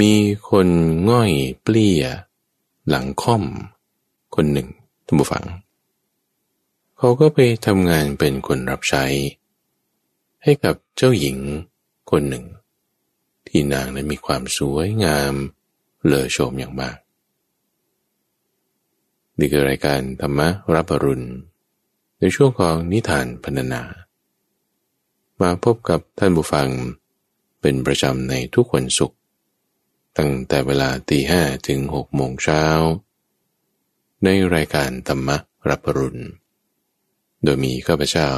มีคนง่อยเปลี่ย หลังค่อม คนหนึ่งท่านผู้ฟัง เขาก็ไปทำงานเป็นคนรับใช้ ให้กับเจ้าหญิงคนหนึ่ง ที่นางนั้นมีความสวยงาม เลอโฉมอย่างมากนี่คือรายการธรรมรับรุณ ในช่วงของนิทานพรรณนา มาพบกับท่านผู้ฟังเป็นประจำในทุกวันศุกร์ ตั้งแต่เวลาตีห้ถึงหกโมงเช้า ในรายการธรรมรับรุณ โดยมีข้าพเจ้า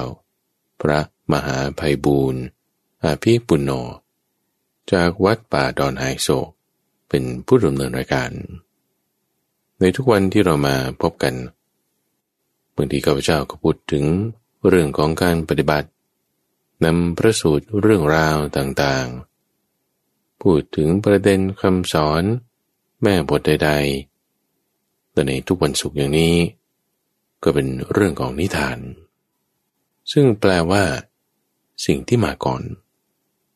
พระมหาภัยบูรณ์อาภีปุณโญจากวัดป่าดอนไฮโซเป็นผู้ดำเนินรายการ ในทุกวันที่เรามาพบกันบางทีข้าพเจ้าก็พูดถึงเรื่องของการปฏิบัตินำพระสูตรเรื่องราวต่างๆ พูดถึงประเด็นคำสอน แม่บทใดๆแต่ในทุกวันศุกร์อย่างนี้ ก็เป็นเรื่องของนิทาน ซึ่งแปลว่า สิ่งที่มาก่อน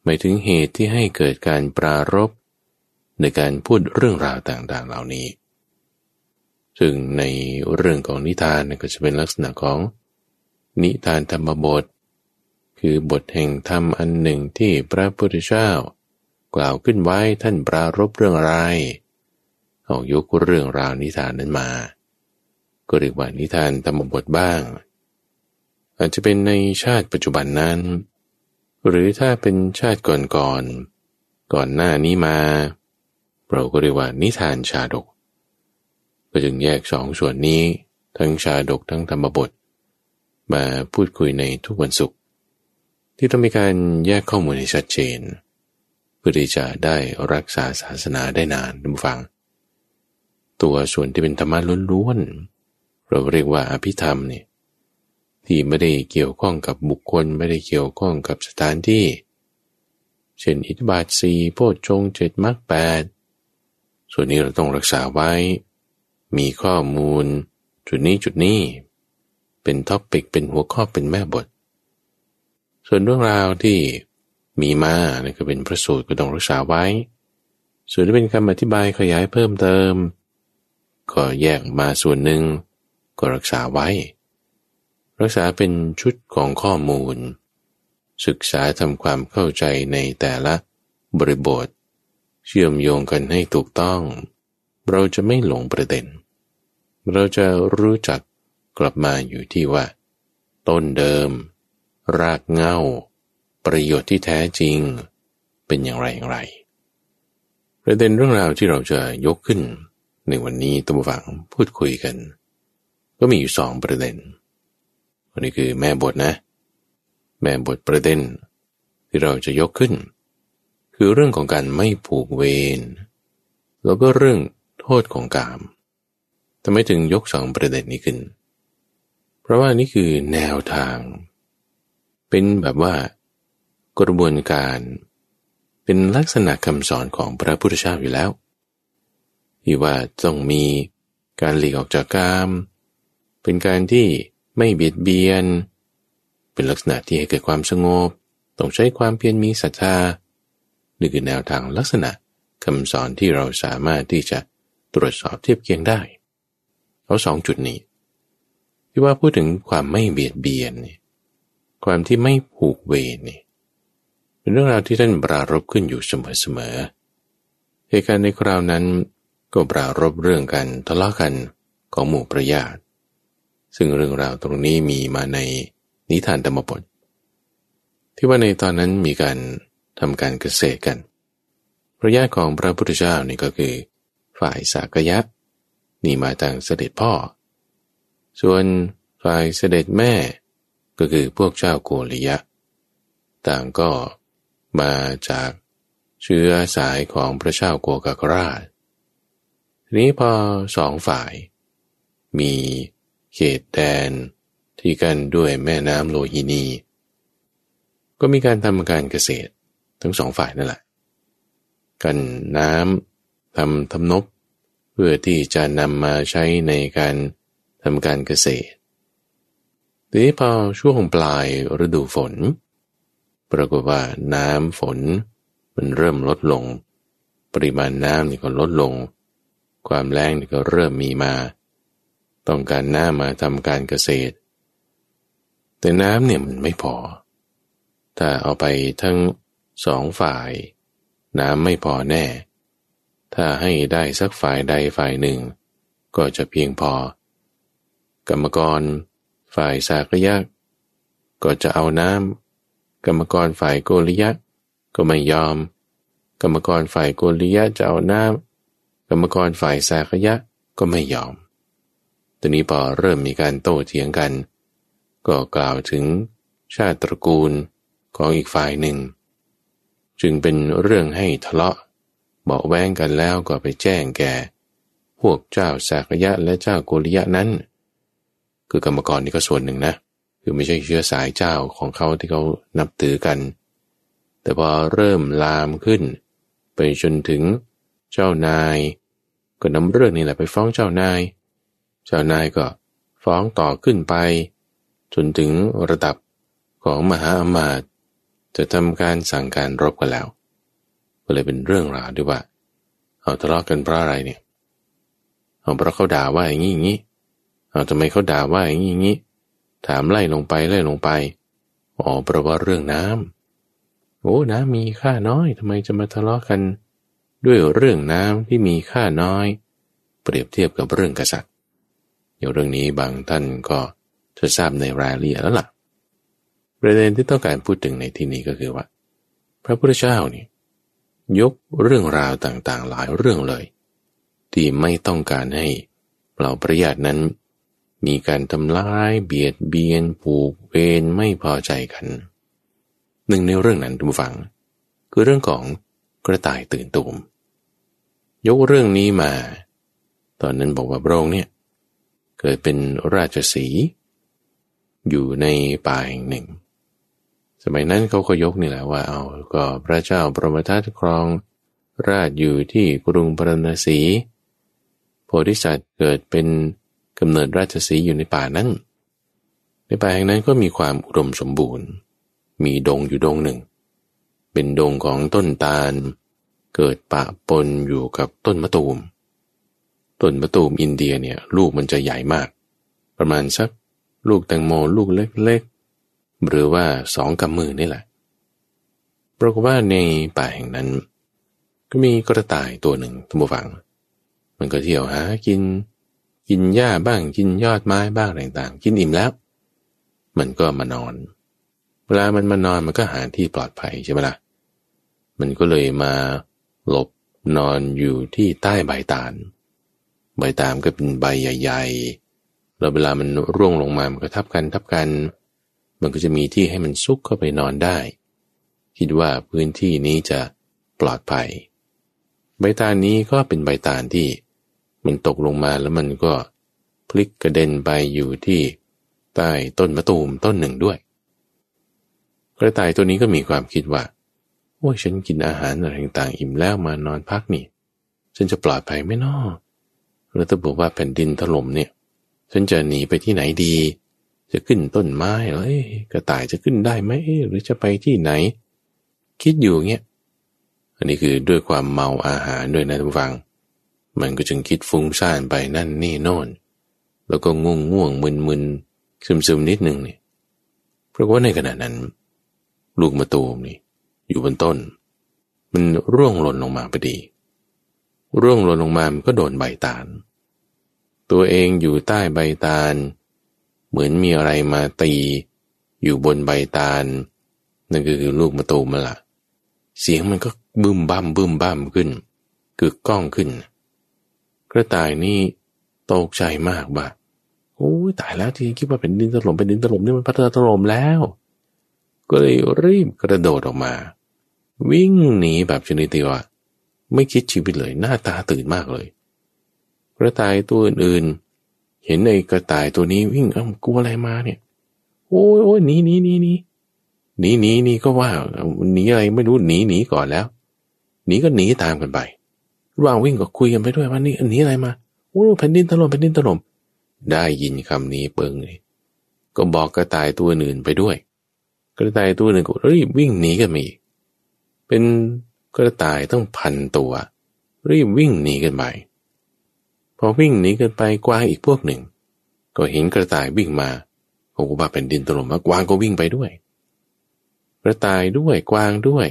หมายถึงเหตุที่ให้เกิดการปรารบในการพูดเรื่องราวต่างๆ เหล่านี้ ซึ่งในเรื่องของนิทานก็จะเป็นลักษณะของ นิทานธรรมบท คือบทแห่งธรรมอันหนึ่งที่พระพุทธเจ้า กล่าวขึ้นไว้ท่านปรารบเรื่องอะไรเอายกเรื่องราวนิทานนั้นมา ก็เรียกว่านิทานธรรมบทบ้าง อาจจะเป็นในชาติปัจจุบันนั้น หรือถ้าเป็นชาติก่อนๆกก่อนหน้านี้มา เราก็เรียกว่านิทานชาดก ก็จึงแยกสองส่วนนี้ ทั้งชาดกทั้งธรรมบท มาพูดคุยในทุกวันศุกร์ที่ต้องมีการแยกข้อมูลให้ชัดเจน พื่อที่จะได้รักษาศาสนาได้นานทุกฟัง ตัวส่วนที่เป็นธรรมะล้วนๆเราเรียกว่าอภิธรรมเนี่ยที่ไม่ได้เกี่ยวข้องกับบุคคลไม่ได้เกี่ยวข้องกับสถานที่ เช่นอิทธิบาทสี่โพชฌงค์เจ็ดมรรคแปดส่วนนี้เราต้องรักษาไว้ มีข้อมูล จุดนี้จุดนี้ เป็น topic เป็นหัวข้อเป็นแม่บท ส่วนเรื่องราวที่ มีมานี่ก็เป็นพระสูตรก็ต้องรักษาไว้ ส่วนที่เป็นคำอธิบายขยายเพิ่มเติม ก็แยกมาส่วนหนึ่งก็รักษาไว้ รักษาเป็นชุดของข้อมูล ศึกษาทำความเข้าใจในแต่ละบริบท เชื่อมโยงกันให้ถูกต้อง เราจะไม่หลงประเด็น เราจะรู้จักกลับมาอยู่ที่ว่า ต้นเดิม รากเงา ประโยชน์ที่แท้จริงเป็นอย่างไรอย่างไร ประเด็นเรื่องราวที่เราจะยกขึ้นในวันนี้ตัวฝังพูดคุยกัน ก็มีอยู่สองประเด็นวันนี้คือแม่บทนะ แม่บทประเด็น ที่เราจะยกขึ้น คือเรื่องของการไม่ผูกเวรแล้วก็เรื่องโทษของกามทำไมถึงยกสองประเด็นนี้ขึ้น เพราะว่านี่คือแนวทาง เป็นแบบว่า กระบวนการ เป็นลักษณะคำสอนของพระพุทธเจ้าอยู่แล้วที่ว่าต้องมีการหลีกออกจากกาม เป็นการที่ไม่เบียดเบียน เป็นลักษณะที่ให้เกิดความสงบ ต้องใช้ความเพียรมีศรัทธานี่คือแนวทางลักษณะคำสอนที่เราสามารถที่จะตรวจสอบเทียบเคียงได้เอาสองจุดนี้ ที่ว่าพูดถึงความไม่เบียดเบียนนี่ความที่ไม่ผูกเวรนี่ เป็นเรื่องราวที่ท่านปรารบขึ้นอยู่เสมอๆเหตุการณ์ในคราวนั้นก็ปรารบเรื่องกันทะเลาะกันของหมู่ประญาติซึ่งเรื่องราวตรงนี้มีมาในนิทานธรรมบทที่ว่าในตอนนั้นมีการทำการเกษตรกัน พระญาติของพระพุทธเจ้านี่ก็คือ ฝ่ายสากยะนี่มาทางเสด็จพ่อ ส่วนฝ่ายเสด็จแม่ก็คือพวกเจ้าโกริยะ ต่างก็ มาจากเชื้อสายของพระเจ้าโกกากราชทีนี้พอสองฝ่าย มีเขตแดนที่กันด้วยแม่น้ำโลหินี ก็มีการทำการเกษตรทั้งสองฝ่ายนั่นแหละ กันน้ำทำทำนบ เพื่อที่จะนำมาใช้ในการทำการเกษตรทีนี้พอช่วงปลายฤดูฝน ปรากฏว่าน้ำฝนมันเริ่มลดลง ปริมาณน้ำนี่ก็ลดลง ความแรงนี่ก็เริ่มมีมา ต้องการน้ำมาทำการเกษตร แต่น้ำเนี่ยมันไม่พอ ถ้าเอาไปทั้งสองฝ่าย น้ำไม่พอแน่ ถ้าให้ได้สักฝ่ายใดฝ่ายหนึ่ง ก็จะเพียงพอ กรรมกร ฝ่ายสากยะก็จะเอาน้ำ กรรมกรฝ่ายโกริยะ ก็ไม่ยอม กรรมกรฝ่ายโกริยะจะเอาน้ำกรรมกรฝ่ายสากยะก็ไม่ยอมตอนนี้พอเริ่มมีการโต้เถียงกัน ก็กล่าวถึงชาติตระกูลของอีกฝ่ายหนึ่ง จึงเป็นเรื่องให้ทะเลาะเบาแวงกันแล้วก็ไปแจ้งแก่ พวกเจ้าสากยะและเจ้าโกริยะนั้น คือกรรมกรนี่ก็ส่วนหนึ่งนะ คือไม่ใช่เชื้อสายเจ้าของเขาที่เขานับถือกัน แต่พอเริ่มลามขึ้น ไปจนถึงเจ้านาย ก็นำเรื่องนี้แหละไปฟ้องเจ้านาย เจ้านายก็ฟ้องต่อขึ้นไป จนถึงระดับของมหาอมาตย์จะทำการสั่งการรบกันแล้ว ก็เลยเป็นเรื่องราวด้วยว่า เอาทะเลาะกันเพราะอะไรเนี่ยเอาเพราะเขาด่าว่าอย่างนี้อย่างนี้เอาทำไมเขาด่าว่าอย่างนี้อย่างนี้ ถามไล่ลงไปไล่ลงไปอ๋อเพราะว่าเรื่องน้ำโอ้น้ำมีค่าน้อยทำไมจะมาทะเลาะกัน ด้วยเรื่องน้ำที่มีค่าน้อย เปรียบเทียบกับเรื่องกษัตริย์อย่างเรื่องนี้บางท่านก็จะทราบในรายละเอียดแล้วล่ะ ประเด็นที่ต้องการพูดถึงในที่นี้ก็คือว่า พระพุทธเจ้านี่ยกเรื่องราวต่างๆหลายเรื่องเลย ที่ไม่ต้องการให้เราประหยัดนั้น มีการทำร้ายเบียดเบียนผูกเวรไม่พอใจกัน หนึ่งในเรื่องนั้นทุกฝัง คือเรื่องของกระต่ายตื่นตูม ยกเรื่องนี้มา ตอนนั้นบอกว่าพระองค์เนี่ยเกิดเป็นราชสี อยู่ในป่าแห่งหนึ่ง สมัยนั้นเขาก็ยกนี่แหละว่าเอาก็พระเจ้าประมทัตครองราชอยู่ที่กรุงปรณสีโพธิสัตว์เกิดเป็น กำเนิดราชสีอยู่ในป่านั้น ในป่าแห่งนั้นก็มีความอุดมสมบูรณ์ มีดงอยู่ดงหนึ่ง เป็นดงของต้นตาล เกิดปะปนอยู่กับต้นมะตูม ต้นมะตูมอินเดียเนี่ยลูกมันจะใหญ่มาก ประมาณสักลูกแตงโมลูกเล็กหรือว่าสองกำมือนี่แหละปรากฏว่าในป่าแห่งนั้น ก็มีกระต่ายตัวหนึ่งทุกฝัง มันก็เที่ยวหากิน กินหญ้าบ้างกินยอดไม้บ้างต่างๆ กินอิ่มแล้ว มันก็มานอน เวลามันมานอนมันก็หาที่ปลอดภัยใช่ไหมละ่ะ มันก็เลยมาหลบนอนอยู่ที่ใต้ใบตาล ใบตามก็เป็นใบใหญ่ๆ แล้วเวลามันร่วงลงมา มันก็ทับกันทับกัน มันก็จะมีที่ให้มันซุกเข้าไปนอนได้ คิดว่าพื้นที่นี้จะปลอดภัย ใบตาลนี้ก็เป็นใบตาลที่ มันตกลงมาแล้วมันก็พลิกกระเด็นไปอยู่ที่ใต้ต้นมะตูมต้นหนึ่งด้วย กระต่ายตัวนี้ก็มีความคิดว่าโอ้ยฉันกินอาหารอะไรต่างๆอิ่มแล้วมานอนพักนี่ ฉันจะปลอดภัยไหมนอแล้วถ้าบอกว่าแผ่นดินถล่มเนี่ย ฉันจะหนีไปที่ไหนดี จะขึ้นต้นไม้เอ้ยกระต่ายจะขึ้นได้ไหมหรือจะไปที่ไหน คิดอยู่เงี้ยอันนี้คือด้วยความเมาอาหารด้วยนะทุกฟัง มันก็จึงคิดฟุ้งซ่านไปนั่นนี่โน่น แล้วก็ง่วงง่วงมึนมึนซึมซึมนิดหนึ่งนี่เพราะว่าในขณะนั้น ลูกมะตูมนี่ อยู่บนต้น มันร่วงหล่นลงมาพอดี ร่วงหล่นลงมามันก็โดนใบตาล ตัวเองอยู่ใต้ใบตาล เหมือนมีอะไรมาตี อยู่บนใบตาล นั่นคือลูกมะตูมาละเสียงมันก็บึ้มบ้ามบึ้มบ้ามขึ้นกึกก้องขึ้น กระต่ายนี่ตกใจมากบ่าโอ้ยตายแล้วที่คิดว่าเป็นดินถล่มเป็นดินถล่มนี่มันพัฒนาถล่มแล้ว ก็เลยรีบกระโดดออกมา วิ่งหนีแบบชนิดที่ว่าไม่คิดชีวิตเลยหน้าตาตื่นมากเลย กระต่ายตัวอื่นๆ เห็นไอ้กระต่ายตัวนี้วิ่งเอ้ากลัวอะไรมาเนี่ย โอ้ยโอ้ยหนีหนีหนีหนีหนีหนีหนีก็ว่าหนีอะไรไม่รู้หนีหนีก่อนแล้วหนีก็หนีตามกันไป ระหว่างวิ่งก็คุยกันไปด้วยว่านี่หนีอะไรมาโอ้แผ่นดินถล่มแผ่นดินถล่มได้ยินคำนี้เปิงเลยก็บอกกระต่ายตัวอื่นไปด้วย กระต่ายตัวหนึ่งก็รีบวิ่งหนีกันมีเป็นกระต่ายต้องพันตัว รีบวิ่งหนีกันไปพอวิ่งหนีกันไปกวางอีกพวกหนึ่ง ก็เห็นกระต่ายวิ่งมาโอ้โหว่าเป็นดินถล่มมากวางก็วิ่งไปด้วย กระต่ายด้วยกวางด้วย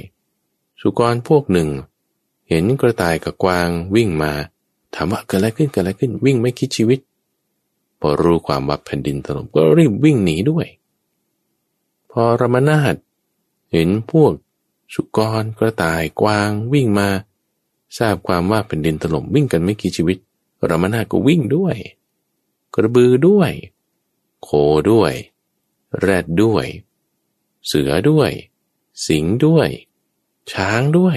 สุกรพวกหนึ่ง เห็นกระต่ายกับกวางวิ่งมา ถามว่าเกิดอะไรขึ้นเกิดอะไรขึ้นวิ่งไม่คิดชีวิต พอรู้ความว่าแผ่นดินถล่มก็รีบวิ่งหนีด้วย พอรมนาดเห็นพวกสุกรกระต่ายกวางวิ่งมา ทราบความว่าแผ่นดินถล่มวิ่งกันไม่กี่ชีวิตรมนาก็วิ่งด้วย กระบือด้วย โคด้วย แรดด้วย เสือด้วย สิงด้วย ช้างด้วย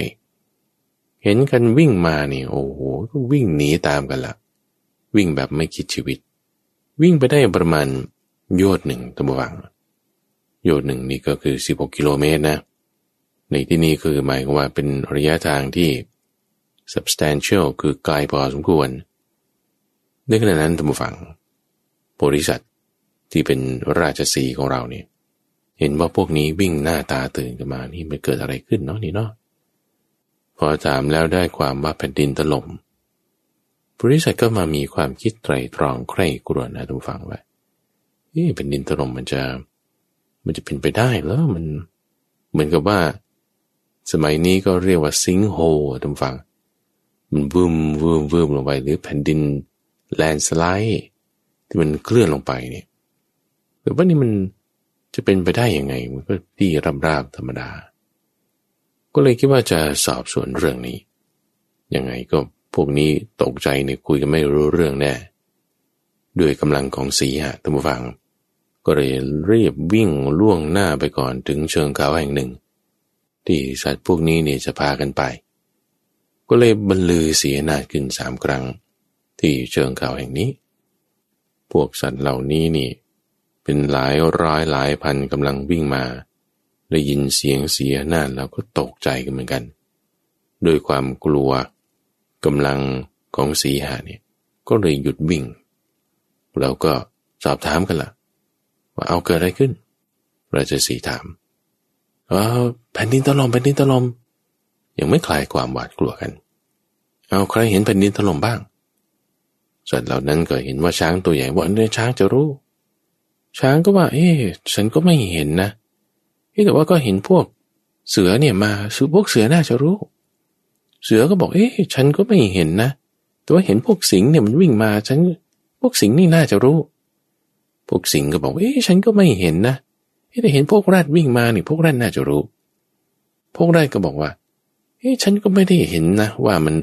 เห็นกันวิ่งมานี่โอ้โหก็วิ่งหนีตามกันละวิ่งแบบไม่คิดชีวิต วิ่งไปได้ประมาณโยดหนึ่งตัววังโยดหนึ่งนี่ก็คือ 16 กิโลเมตรนะ ในที่นี้คือหมายความว่าเป็นระยะทางที่ substantial คือไกลพอสมควรในขณะนั้นตัววังบริษัทที่เป็นราชสีของเราเนี่ย เห็นว่าพวกนี้วิ่งหน้าตาตื่นกันมา นี่มันเกิดอะไรขึ้นเนาะนี่เนาะ พอถามแล้วได้ความว่าแผ่นดินถล่มบริษัทก็มามีความคิดไตรตรองใคร่กรวนนะทุกฟังว่าเอ๊ะแผ่นดินถล่มมันจะ มันจะเป็นไปได้แล้วมันเหมือนกับว่า สมัยนี้ก็เรียกว่าซิงโฮทุกฟัง มันวืมวืมวืมลงไป หรือแผ่นดินแลนสไลด์ที่มันเคลื่อนลงไปเนี่ยหรือว่านี่มันจะเป็นไปได้ยังไง มันก็ที่ราบๆธรรมดา ก็เลยคิดว่าจะสอบสวนเรื่องนี้ ยังไงก็พวกนี้ตกใจเนี่ยคุยกันไม่รู้เรื่องแน่ ด้วยกำลังของสีหะท่านผู้ฟัง ก็เลยรีบวิ่งล่วงหน้าไปก่อนถึงเชิงเขาแห่งหนึ่ง ที่สัตว์พวกนี้เนี่ยจะพากันไป ก็เลยบรรลือเสียนาขึ้นสามครั้ง ที่เชิงเขาแห่งนี้ พวกสัตว์เหล่านี้นี่ เป็นหลายร้อยหลายพันกำลังวิ่งมา ได้ยินเสียงเสียหน้าเราก็ตกใจกันเหมือนกันโดยความกลัวกำลังของสีหาเนี่ยก็เลยหยุดวิ่งเราก็สอบถามกันละ่ะ ว่าเอาเกิดอะไรขึ้นเราจะสีถามว่าแผ่นดินถล่มแผ่นดินถล่มยังไม่คลายความหวาดกลัวกัน เอาใครเห็นแผ่นดินถล่มบ้างสัตว์เหล่านั้นก็เห็นว่าช้างตัวใหญ่ว่าอันนี้ช้างจะรู้ ช้างก็ว่า เอ๊ฉันก็ไม่เห็นนะ แต่ว่าก็เห็นพวกเสือเนี่ยมาสพวกเสือน่าจะรู้ เสือก็บอก เอ๊ะฉันก็ไม่เห็นนะ แต่ว่าเห็นพวกสิงเนี่ยมันวิ่งมา ฉันพวกสิงนี่น่าจะรู้ พวกสิงก็บอก เอ๊ะฉันก็ไม่เห็นนะแต่เห็นพวกราดวิ่งมาเนี่ยพวกราดน่าจะรู้ พวกราดก็บอกว่า เอ๊ะฉันก็ไม่ได้เห็นนะว่ามัน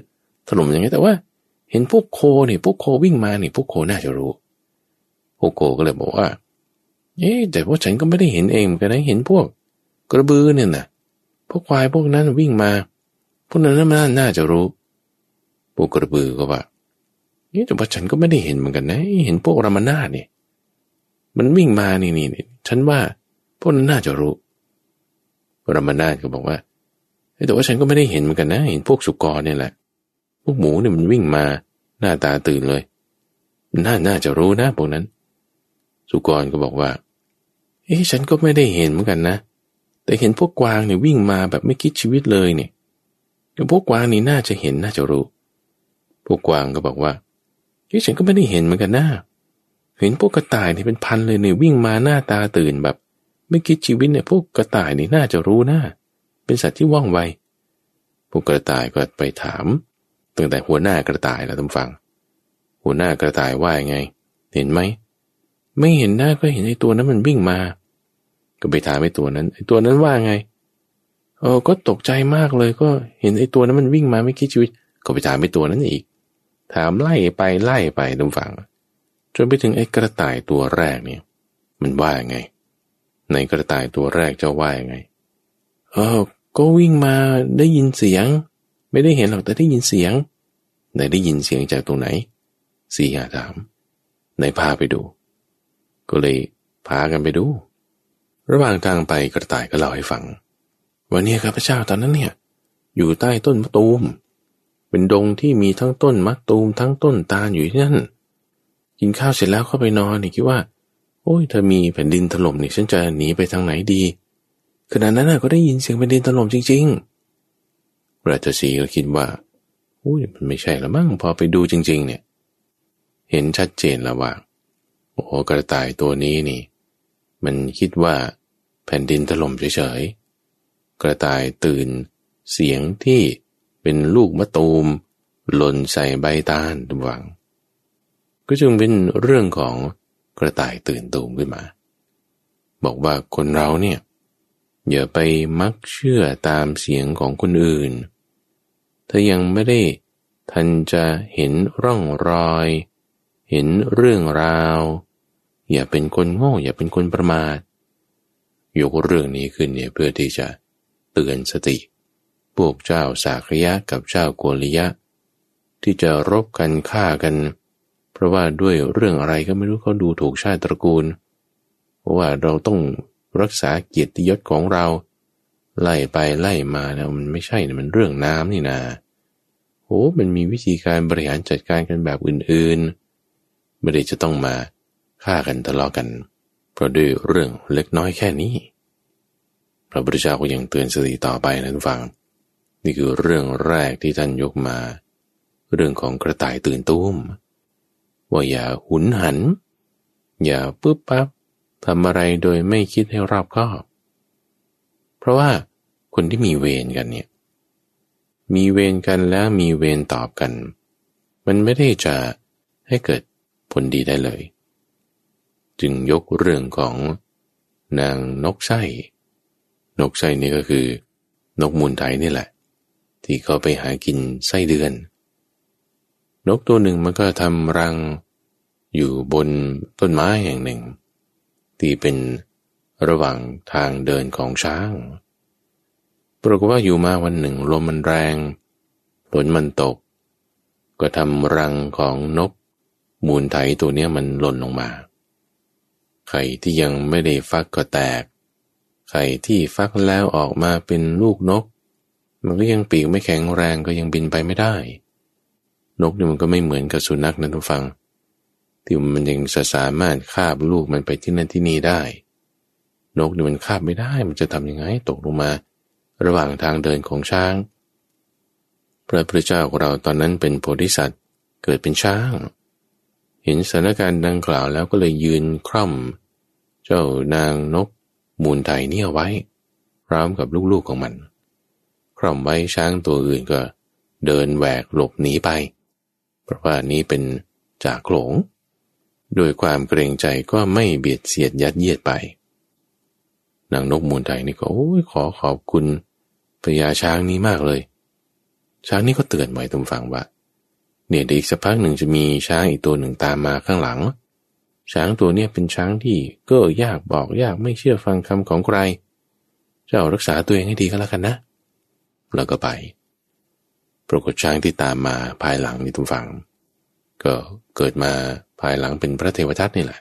ถล่มอย่างไงแต่ว่า เห็นพวกโคเนี่ยพวกโควิ่งมาเนี่ยพวกโคน่าจะรู้ พวกโคก็เลยบอกว่า เอ๊ะแต่ว่าฉันก็ไม่ได้เห็นเองเหมือนกันนะเห็นพวก กระบือเนี่ยนะพวกควายพวกนั้นวิ่งมา พวกนั้นน่าน่าจะรู้ พวกกระบือก็ว่านี่แต่ว่าฉันก็ไม่ได้เห็นเหมือนกันนะ เห็นพวกรามานาเนี่ยมันวิ่งมานี่นี่ฉันว่าพวกนั้นน่าจะรู้รามานาก็บอกว่าแต่ว่าฉันก็ไม่ได้เห็นเหมือนกันนะ เห็นพวกสุกรเนี่ยแหละ พวกหมูเนี่ยมันวิ่งมาหน้าตาตื่นเลย น่าน่าจะรู้นะพวกนั้น สุกรก็บอกว่า เอ้ฉันก็ไม่ได้เห็นเหมือนกันนะ แต่เห็นพวกกวางเนี่ยวิ่งมาแบบไม่คิดชีวิตเลยเนี่ยพวกกวางนี่น่าจะเห็นน่าจะรู้ พวกกวางก็บอกว่าที่ฉันก็ไม่ได้เห็นเหมือนกันนะเห็นพวกกระต่ายเนี่ยเป็นพันเลยเนี่ยวิ่งมาหน้าตาตื่นแบบ ไม่คิดชีวิตเนี่ยพวกกระต่ายนี่น่าจะรู้นะเป็นสัตว์ที่ว่องไวพวกกระต่ายก็ไปถามตั้งแต่หัวหน้ากระต่ายแล้วท่านฟัง หัวหน้ากระต่ายว่าไง เห็นไหม ไม่เห็นหน้าก็เห็นไอ้ตัวนั้นมันวิ่งมา ก็ไปถามไอ้ตัวนั้นไอ้ตัวนั้นว่าไงเออก็ตกใจมากเลยก็เห็นไอ้ตัวนั้นมันวิ่งมาไม่คิดชีวิต ก็ไปถามไอ้ตัวนั้นอีก ถามไล่ไปไล่ไปดูฟังจนไปถึงไอ้กระต่ายตัวแรกเนี่ย มันว่าไง ในกระต่ายตัวแรกจะว่าไงเออก็วิ่งมาได้ยินเสียง ไม่ได้เห็นหรอกแต่ได้ยินเสียงไหนได้ยินเสียงจากตรงไหนสี่หาถามไหนพาไปดู ก็เลยพากันไปดู ระหว่างทางไปกระต่ายก็เล่าให้ฟังวันนี้ข้าพเจ้าตอนนั้นเนี่ย อยู่ใต้ต้นมะตูม เป็นดงที่มีทั้งต้นมะตูมทั้งต้นตาลอยู่ที่นั่น กินข้าวเสร็จแล้วเข้าไปนอนนี่คิดว่า โอ้ยถ้ามีแผ่นดินถล่มนี่ฉันจะหนีไปทางไหนดีขณะนั้นก็ได้ยินเสียงแผ่นดินถล่มจริงๆราชสีก็คิดว่าอุ้ยมันไม่ใช่ละมั้งพอไปดูจริง ๆ เนี่ย เห็นชัดเจนแล้วว่าโอ้กระต่ายตัวนี้นี่ มันคิดว่าแผ่นดินถล่มเฉยๆ กระต่ายตื่นเสียงที่เป็นลูกมะตูม หล่นใส่ใบตาลตวัง ก็จึงเป็นเรื่องของกระต่ายตื่นตูมขึ้นมา บอกว่าคนเราเนี่ยอย่าไปมักเชื่อตามเสียงของคนอื่น ถ้ายังไม่ได้ทันจะเห็นร่องรอย เห็นเรื่องราว อย่าเป็นคนโง่ อย่าเป็นคนประมาทยกเรื่องนี้ขึ้นเนี่ยเพื่อที่จะเตือนสติ พวกเจ้าสากยะกับเจ้าโกริยะ ที่จะรบกันฆ่ากัน เพราะว่าด้วยเรื่องอะไรก็ไม่รู้เขาดูถูกชาติตระกูล เพราะว่าเราต้องรักษาเกียรติยศของเรา ไล่ไปไล่มาแล้วมันไม่ใช่นะมันเรื่องน้ำนี่นาโอ้มันมีวิธีการบริหารจัดการกันแบบอื่นๆ ไม่ได้จะต้องมา ฆ่ากันทะเลาะกัน เพราะด้วยเรื่องเล็กน้อยแค่นี้ พระพุทธเจ้าก็ยังเตือนสติต่อไปนะทุกฝัง นี่คือเรื่องแรกที่ท่านยกมา เรื่องของกระต่ายตื่นตุ้มว่าอย่าหุนหัน อย่าปุ๊บปั๊บทำอะไรโดยไม่คิดให้รอบคอบ เพราะว่าคนที่มีเวรกันเนี่ย มีเวรกันแล้วมีเวรตอบกัน มันไม่ได้จะให้เกิดผลดีได้เลย จึงยกเรื่องของนางนกไส้นกไส้นี่ก็คือ นกมูลไทยนี่แหละ ที่เขาไปหากินไส้เดือน นกตัวหนึ่งมันก็ทำรังอยู่บนต้นไม้แห่งหนึ่ง ที่เป็นระหว่างทางเดินของช้าง ปรากฏว่าอยู่มาวันหนึ่งลมมันแรงฝนมันตก ก็ทำรังของนกมูลไถตัวเนี้ยมันหล่นลงมา ไข่ที่ยังไม่ได้ฟักก็แตก ไข่ที่ฟักแล้วออกมาเป็นลูกนก มันก็ยังปีกไม่แข็งแรงก็ยังบินไปไม่ได้ นกนี่มันก็ไม่เหมือนกับสุนัขนะทุกฟัง ที่มันยังจะสามารถคาบลูกมันไปที่นั่นที่นี่ได้ นกนี่มันคาบไม่ได้ มันจะทำยังไงตกลงมา ระหว่างทางเดินของช้าง พระพุทธเจ้าของเราตอนนั้นเป็นโพธิสัตว์เกิดเป็นช้าง เห็นสถานการณ์ดังกล่าวแล้วก็เลยยืนคร่อมเจ้านางนก มูลไทยเนี่ยไว้ พร้อมกับลูกๆของมัน คร่อมไว้ช้างตัวอื่นก็ เดินแหวกหลบหนีไป เพราะว่านี้เป็นจากโขลงโดยความเกรงใจก็ไม่เบียดเสียดยัดเยียดไป นางนกมูลไทยนี่ก็โอ้ยขอขอบคุณพญาช้างนี้มากเลย ช้างนี่ก็เตือนไว้ตรงฟังว่า เนี่ยเดี๋ยวอีกสักพักหนึ่งจะมีช้างอีกตัวหนึ่งตามมาข้างหลัง ช้างตัวเนี้ยเป็นช้างที่ก็ยากบอกยากไม่เชื่อฟังคำของใคร เจ้ารักษาตัวเองให้ดีก็แล้วกันนะ แล้วก็ไป ปรากฏช้างที่ตามมาภายหลังนี่ทุกฝัง ก็เกิดมาภายหลังเป็นพระเทวทัตนี่แหละ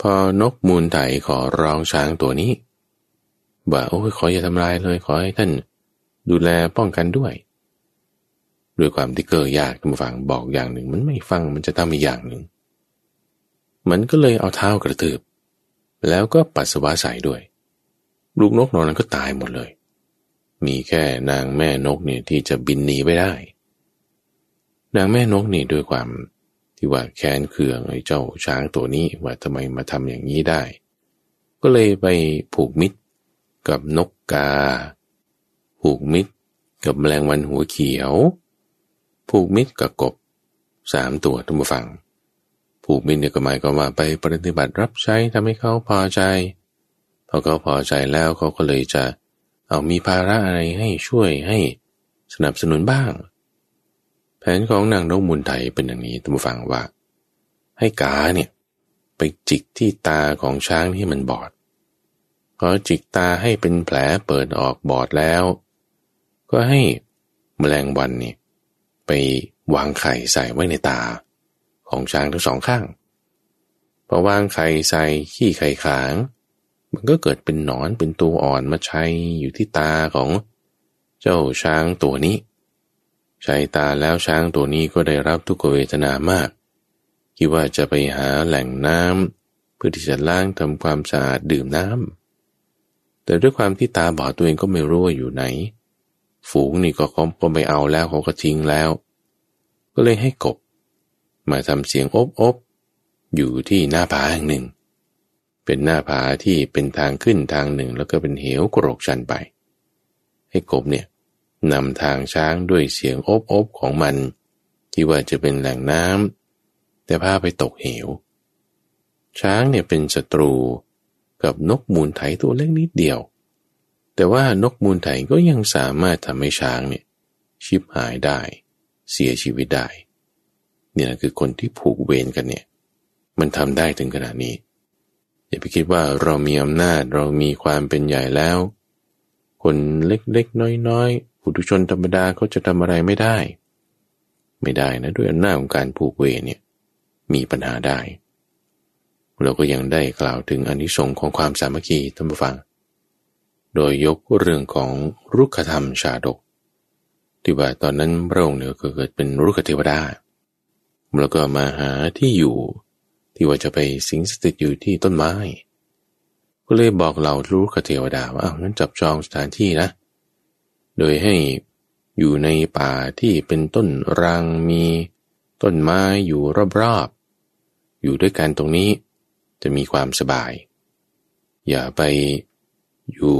พอนกมูลไถขอร้องช้างตัวนี้ว่าโอ้ยขออย่าทำลายเลยขอให้ท่านดูแลป้องกันด้วย ด้วยความที่เกิดยากทุกฝังบอกอย่างหนึ่ง มันไม่ฟังมันจะทำอีกอย่างหนึ่ง มันก็เลยเอาเท้ากระตืบแล้วก็ปัสสาวะใส่ด้วย ลูกนกนอนนั้นก็ตายหมดเลย มีแค่นางแม่นกเนี่ยที่จะบินหนีไปได้ นางแม่นกนี่ด้วยความที่ว่าแค้นเคืองไอ้เจ้าช้างตัวนี้ว่าทำไมมาทำอย่างนี้ได้ ก็เลยไปผูกมิตรกับนกกา ผูกมิตรกับแมลงวันหัวเขียว ผูกมิตรกับกบสามตัวทุกฝัง ผูกมิตรเนี่ยก็หมายความว่าไปปฏิบัติรับใช้ทำให้เขาพอใจ พอเขาพอใจแล้วเขาก็เลยจะเอามีภาระอะไรให้ช่วยให้สนับสนุนบ้าง แผนของนางนกมุนไทยเป็นอย่างนี้ท่านผู้ฟังว่า ให้กาเนี่ยไปจิกที่ตาของช้างที่มันบอดพอจิกตาให้เป็นแผลเปิดออกบอดแล้ว ก็ให้แมลงวันนี่ ไปวางไข่ใส่ไว้ในตา ของช้างทั้งสองข้างพอวางไข่ใส่ขี้ไข่ขาง มันก็เกิดเป็นหนอนเป็นตัวอ่อนมาใช้อยู่ที่ตาของเจ้าช้างตัวนี้ ใช้ตาแล้วช้างตัวนี้ก็ได้รับทุกขเวทนามาก คิดว่าจะไปหาแหล่งน้ำเพื่อที่จะล้างทำความสะอาดดื่มน้ำแต่ด้วยความที่ตาบอดตัวเองก็ไม่รู้ว่าอยู่ไหน ฝูงนี่ก็ก็ไม่เอาแล้วเขาก็ทิ้งแล้ว ก็เลยให้กบ มาทำเสียงอบอบอยู่ที่หน้าผาแห่งหนึ่ง เป็นหน้าผาที่เป็นทางขึ้นทางหนึ่ง แล้วก็เป็นเหวกรกชันไป ให้กบเนี่ยนำทางช้างด้วยเสียงอบอบของมัน ที่ว่าจะเป็นแหล่งน้ำแต่พาไปตกเหว ช้างเนี่ยเป็นศัตรูกับนกมูลไถตัวเล็กนิดเดียว แต่ว่านกมูลไถก็ยังสามารถทำให้ช้างเนี่ยชิบหายได้ เสียชีวิตได้ เนี่ยคือคนที่ผูกเวรกันเนี่ย มันทำได้ถึงขนาดนี้ อย่าไปคิดว่าเรามีอำนาจเรามีความเป็นใหญ่แล้ว คนเล็กๆน้อยๆผู้ทุชนธรรมดาเขาจะทำอะไรไม่ได้ ไม่ได้นะด้วยอำนาจของการผูกเวรเนี่ย มีปัญหาได้ เราก็ยังได้กล่าวถึงอนิสงค์ของความสามัคคีท่านผู้ฟัง โดยยกเรื่องของรุกขธรรมชาดก ที่ว่าตอนนั้นพระองค์เนี่ยก็เกิดเป็นรุกขเทวดาแล้วก็มาหาที่อยู่ ที่ว่าจะไปสิงสถิตอยู่ที่ต้นไม้ ก็เลยบอกเรารุกขเทวดาว่าอ้าวนั้นจับจองสถานที่นะ โดยให้อยู่ในป่าที่เป็นต้นรังมีต้นไม้อยู่รอบๆอยู่ด้วยกันตรงนี้จะมีความสบาย อย่าไป อยู่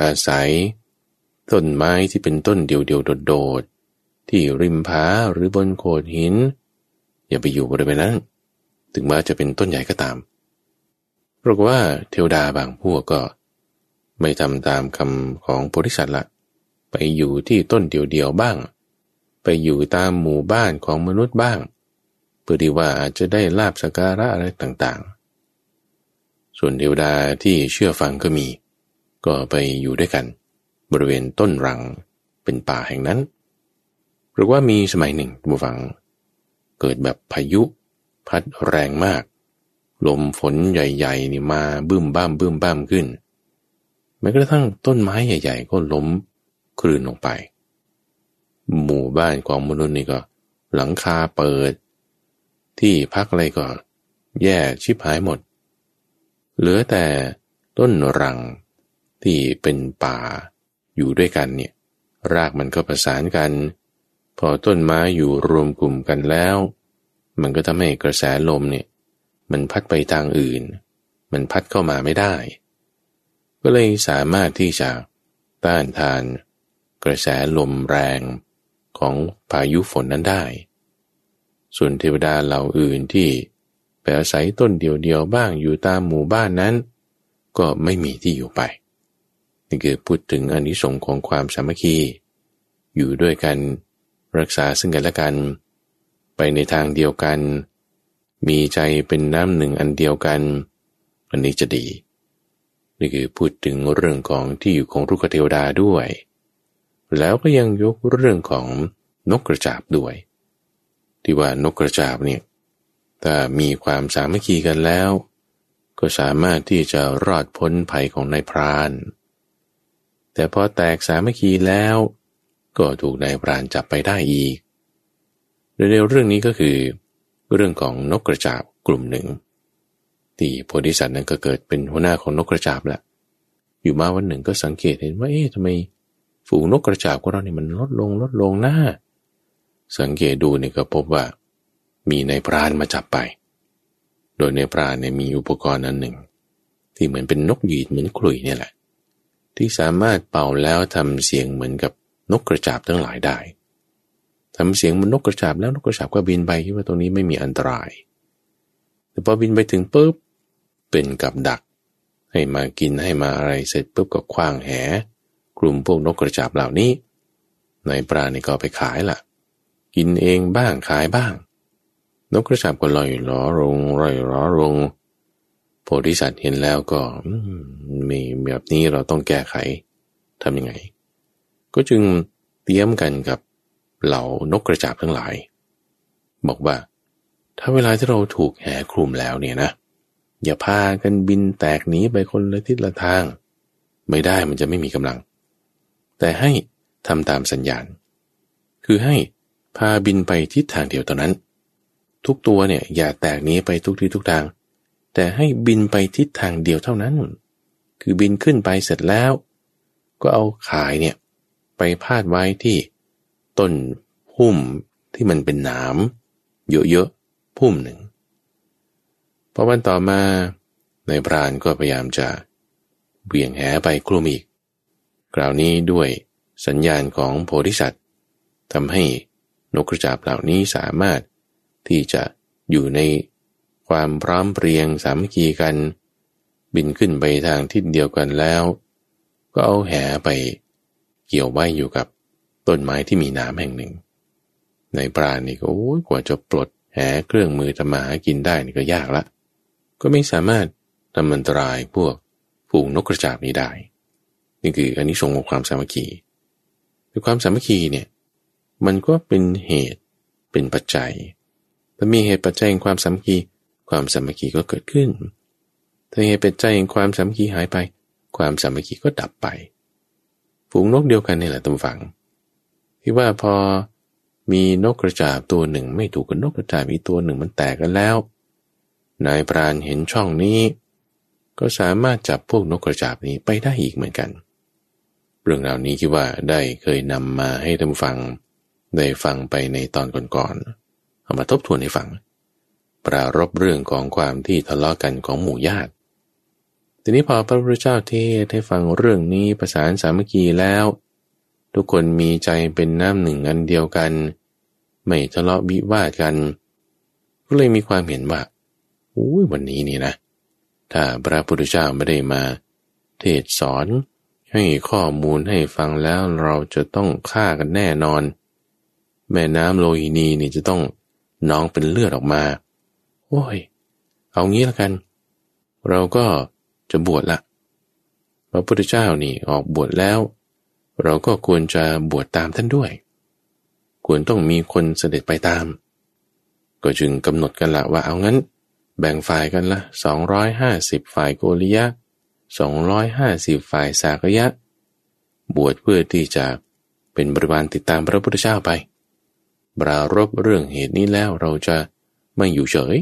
อาศัย ต้นไม้ที่เป็นต้นเดียวๆโดดๆที่ริมผาหรือบนโขดหิน อย่าไปอยู่บริเวณนั้น ถึงแม้จะเป็นต้นใหญ่ก็ตามเพราะว่าเทวดาบางพวกก็ ไม่ทำตามคำของโพธิสัตว์ละ ไปอยู่ที่ต้นเดียวๆบ้าง ไปอยู่ตามหมู่บ้านของมนุษย์บ้าง เพื่อที่ว่าอาจจะได้ลาบสการะอะไรต่างๆ ส่วนเทวดาที่เชื่อฟังก็มี ก็ไปอยู่ด้วยกัน บริเวณต้นรังเป็นป่าแห่งนั้น หรือว่ามีสมัยหนึ่งบูฟัง เกิดแบบพายุ พัดแรงมาก ลมฝนใหญ่ๆนี่มาบึ้มบ้ามบึ้มบ้ามขึ้นแม้กระทั่งต้นไม้ใหญ่ ๆ ก็ล้มคลื่นลงไป หมู่บ้านของมนุษย์นี่ก็ หลังคาเปิด ที่พักอะไรก็ แย่ชิบหายหมด เหลือแต่ต้นรัง ที่เป็นป่าอยู่ด้วยกันเนี่ยรากมันก็ประสานกัน พอต้นไม้อยู่รวมกลุ่มกันแล้ว มันก็ทำให้กระแสลมเนี่ยมันพัดไปทางอื่น มันพัดเข้ามาไม่ได้ ก็เลยสามารถที่จะต้านทานกระแสลมแรงของพายุฝนนั้นได้ ส่วนเทวดาเหล่าอื่นที่ไปอาศัยต้นเดียวๆบ้างอยู่ตามหมู่บ้านนั้น ก็ไม่มีที่อยู่ไป นี่คือพูดถึงอนิสงค์ของความสามัคคี อยู่ด้วยกัน รักษาซึ่งกันและกัน ไปในทางเดียวกัน มีใจเป็นน้ำหนึ่งอันเดียวกัน อันนี้จะดี นี่คือพูดถึงเรื่องของที่อยู่ของรุกเทวดาด้วย แล้วก็ยังยกเรื่องของนกกระจาบด้วย ที่ว่านกกระจาบเนี่ยถ้ามีความสามัคคีกันแล้ว ก็สามารถที่จะรอดพ้นภัยของนายพราน แต่พอแตกสามัคคีแล้ว ก็ถูกนายพรานจับไปได้อีกโดยในเรื่องนี้ก็คือ เรื่องของนกกระจาบกลุ่มหนึ่ง ที่โพธิสัตว์นั้นก็เกิดเป็นหัวหน้าของนกกระจาบแหละอยู่มาวันหนึ่งก็สังเกตเห็นว่าเอ๊ะทำไมฝูงนกกระจาบของเราเนี่ยมันลดลงลดลงหน้า สังเกตดูเนี่ยก็พบว่า มีในพรานมาจับไป โดยในพรานเนี่ยมีอุปกรณ์อันหนึ่ง ที่เหมือนเป็นนกหยีดเหมือนคลุยเนี่ยแหละ ที่สามารถเป่าแล้วทำเสียงเหมือนกับนกกระจาบทั้งหลายได้ทำเสียงมันนกกระจาบแล้วนกกระจาบก็บินไปคิดว่าตรงนี้ไม่มีอันตราย แต่พอบินไปถึงปุ๊บเป็นกับดัก ให้มากินให้มาอะไรเสร็จปุ๊บก็คว้างแห กลุ่มพวกนกกระจาบเหล่านี้ในปลานี่ก็ไปขายละ่ะ กินเองบ้างขายบ้าง นกกระฉาบก็ลอยล้อลงลอยล้อลงโพ ธิสัตว์เห็นแล้วก็มีแบบนี้เราต้องแก้ไขทำยังไง ก็จึงเตรียมกันกับเหล่านกกระจาบทั้งหลาย บอกว่า ถ้าเวลาที่เราถูกแห่คลุมแล้วเนี่ยนะ อย่าพากันบินแตกหนีไปคนละทิศละทาง ไม่ได้มันจะไม่มีกำลัง แต่ให้ทำตามสัญญาณ คือให้พาบินไปทิศทางเดียวตอนนั้น ทุกตัวเนี่ยอย่าแตกหนีไปทุกที่ทุกทาง แต่ให้บินไปทิศทางเดียวเท่านั้น คือบินขึ้นไปเสร็จแล้ว ก็เอาขายเนี่ยไปพาดไว้ที่ต้นพุ่มที่มันเป็นหนามเยอะๆพุ่มหนึ่งพอวันต่อมาในพรานก็พยายามจะเบี่ยงแหไปกลุ่มอีกคราวนี้ด้วยสัญญาณของโพธิสัตว์ทำให้นกกระจาบเหล่านี้สามารถที่จะอยู่ใน ความพร้อมเพรียงสามัคคีกัน บินขึ้นไปทางทิศเดียวกันแล้ว ก็เอาแหไปเกี่ยวไว้อยู่กับต้นไม้ที่มีน้ำแห่งหนึ่ง ในปราณนี่ก็โอ้ยกว่าจะปลดแหเครื่องมือทำมาหากินได้นี่ก็ยากละ ก็ไม่สามารถทำอันตรายพวกฝูงนกกระจาบนี้ได้ นี่คืออันนี้ทรงของความสามัคคีคือความสามัคคีเนี่ยมันก็เป็นเหตุเป็นปัจจัยถ้ามีเหตุปัจจัยแห่งความสามัคคี ความสามัคคีก็เกิดขึ้นถ้าเหตุปัจจัยแห่งความสามัคคีหายไป ความสามัคคีก็ดับไป ฝูงนกเดียวกันนี่แหละตำฝัง ที่ว่าพอมีนกกระจาบตัวหนึ่ง ไม่ถูกกับนกกระจาบอีกตัวหนึ่งมันแตกกันแล้ว นายปราณเห็นช่องนี้ ก็สามารถจับพวกนกกระจาบนี้ไปได้อีกเหมือนกัน เรื่องราวนี้คิดว่าได้เคยนำมาให้ท่านฟัง ได้ฟังไปในตอนก่อนๆเอามาทบทวนให้ฟัง ปรารบเรื่องของความที่ทะเลาะกันของหมู่ญาติ ทีนี้พอพระพุทธเจ้าเทศให้ฟังเรื่องนี้ประสานสามัคคีแล้ว ทุกคนมีใจเป็นน้ำหนึ่งอันเดียวกัน ไม่ทะเลาะวิวาทกัน ก็เลยมีความเห็นว่าอุ้ยวันนี้นี่นะ ถ้าพระพุทธเจ้าไม่ได้มา เทศสอนให้ข้อมูลให้ฟังแล้วเราจะต้องฆ่ากันแน่นอน แม่น้ำโลหินีนี่จะต้องนองเป็นเลือดออกมา โอ้ย เอางี้ละกัน เราก็จะบวชละพระพุทธเจ้านี่ออกบวชแล้ว เราก็ควรจะบวชตามท่านด้วย ควรต้องมีคนเสด็จไปตาม ก็จึงกำหนดกันละว่าเอางั้น แบ่งฝ่ายกันละสองร้อยห้าสิบฝ่ายโกริยะสองร้อยห้าสิบฝ่ายสากยะ บวชเพื่อที่จะเป็นบริวารติดตามพระพุทธเจ้าไป บรารบเรื่องเหตุนี้แล้วเราจะไม่อยู่เฉย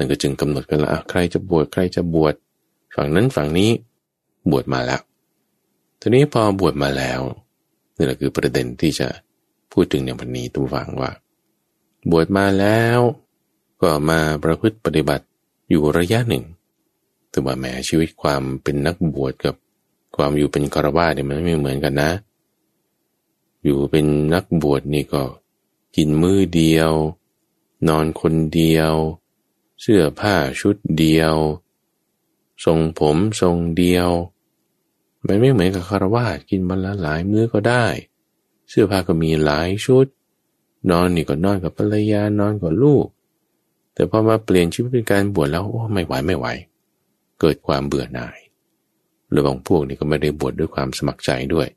นั่นก็จึงกำหนดกันละใครจะบวชใครจะบวชฝั่งนั้นฝั่งนี้บวชมาแล้ว ทีนี้พอบวชมาแล้วนี่แหละคือประเด็นที่จะพูดถึงในวันนี้ตุ้ฟังว่า บวชมาแล้ว ก็มาประพฤติปฏิบัติอยู่ระยะหนึ่งแต่ว่าแม้ชีวิตความเป็นนักบวชกับความอยู่เป็นคารวะเนี่ยมันไม่เหมือนกันนะ อยู่เป็นนักบวชนี่ก็ กินมือเดียว นอนคนเดียว เสื้อผ้าชุดเดียว ทรงผมทรงเดียวมันไม่เหมือนกับคารวาสกินมันละหลายมื้อก็ได้ เสื้อผ้าก็มีหลายชุด นอนนี่ก็นอนกับภรรยานอนกับลูก แต่พอมาเปลี่ยนชีวิตเป็นการบวชแล้วโอ้ไม่ไหวไม่ไหว เกิดความเบื่อหน่ายหรือบางพวกนี่ก็ไม่ได้บวชดด้วยความสมัครใจด้วย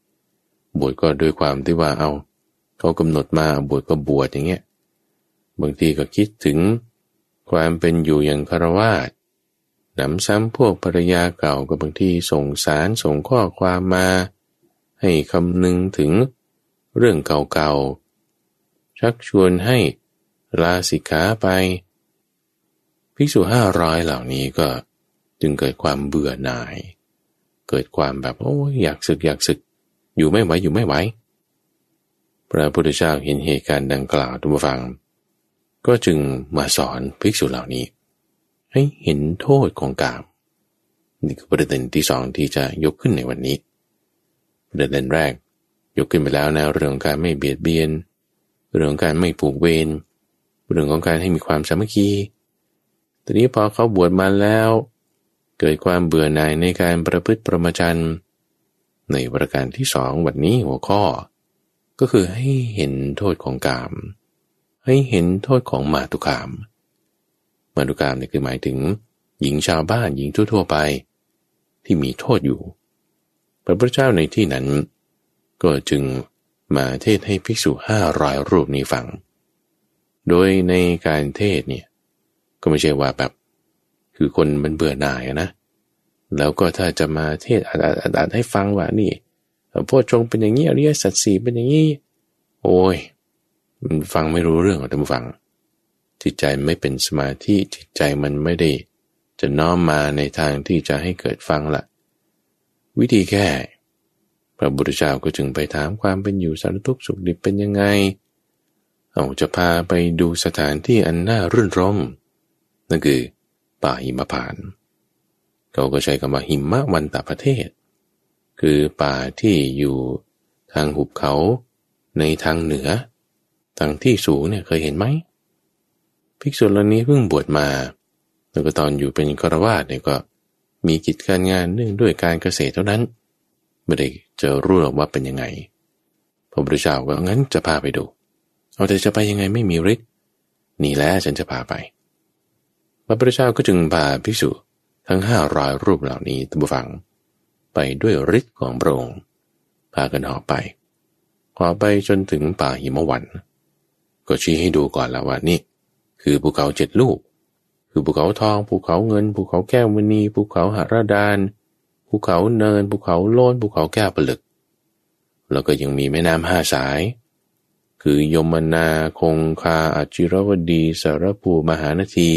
บวชก็ด้วยความที่ว่าเอา เขากำหนดมาบวชก็บวชอย่างเงี้ยบางทีก็คิดถึง ความเป็นอยู่อย่างคารวาสหนำซ้ำพวกภรรยาเก่าก็บางทีส่งสารส่งข้อความมา ให้คำนึงถึงเรื่องเก่าๆ ชักชวนให้ลาสิกขาไป ภิกษุห้าร้อยเหล่านี้ก็จึงเกิดความเบื่อหน่าย เกิดความแบบโอ้ยอยากศึกอยากศึก อยู่ไม่ไหวอยู่ไม่ไหวพระพุทธเจ้าเห็นเหตุการณ์ดังกล่าวทุกฟัง ก็จึงมาสอนภิกษุเหล่านี้ ให้เห็นโทษของกาม นี่คือประเด็นที่สองที่จะยกขึ้นในวันนี้ ประเด็นแรก ยกขึ้นไปแล้วนะเรื่องการไม่เบียดเบียน เรื่องการไม่ผูกเวรเรื่องของการให้มีความสามัคคีตอนนี้พอเขาบวชมาแล้ว เกิดความเบื่อหน่ายในการประพฤติประมาจันในประการที่สองวันนี้หัวข้อ ก็คือให้เห็นโทษของกาม ให้เห็นโทษของมาตุกาม มาตุกามเนี่ยคือหมายถึง หญิงชาวบ้านหญิงทั่วๆไป ที่มีโทษอยู่ พระพุทธเจ้าในที่นั้น ก็จึงมาเทศให้ภิกษุห้ารอยรูปนี้ฟัง โดยในการเทศเนี่ยก็ไม่ใช่ว่าแบบ คือคนมันเบื่อหน่ายนะ แล้วก็ถ้าจะมาเทศอาจให้ฟังว่านี่โพชงเป็นอย่างนี้อริยสัจสี่เป็นอย่างนี้ โอ้ย ฟังไม่รู้เรื่องหรอกท่านฟัง จิตใจไม่เป็นสมาธิจิตใจมันไม่ได้ จะน้อมมาในทางที่จะให้เกิดฟังละวิธีแค่พระบุตรเจ้าก็จึงไปถามความเป็นอยู่สารทุกข์สุขดิบเป็นยังไง เอาจะพาไปดูสถานที่อันน่ารื่นรมนั่นคือป่าหิมพานเขาก็ใช้คำว่าหิมะวันตาประเทศ คือป่าที่อยู่ทางหุบเขาในทางเหนือ ทางที่สูงเนี่ยเคยเห็นไหมภิกษุเหล่านี้เพิ่งบวชมา แล้วก็ตอนอยู่เป็นฆราวาสเนี่ยก็มีกิจการงานเนื่องด้วยการเกษตรเท่านั้น ไม่ได้จะรู้หรอกว่าเป็นยังไง พระพุทธเจ้าก็งั้นจะพาไปดู เอาแต่จะไปยังไงไม่มีฤทธิ์นี่แหละฉันจะพาไป พระพุทธเจ้าก็จึงพาภิกษุทั้งห้ารอยรูปเหล่านี้ตับฟัง ไปด้วยฤทธิ์ของพระองค์พากันหอไปหอไปจนถึงป่าหิมวัน ก็ชี้ให้ดูก่อนแล้วว่านี่ คือภูเขาเจ็ดลูก คือภูเขาทอง ภูเขาเงิน ภูเขาแก้วมณี ภูเขาหราดาน ภูเขาเนิน ภูเขาโลน ภูเขาแก้วผลึก แล้วก็ยังมีแม่น้ำห้าสาย คือยมนาคงคาอจิรวดี สารภูมหานที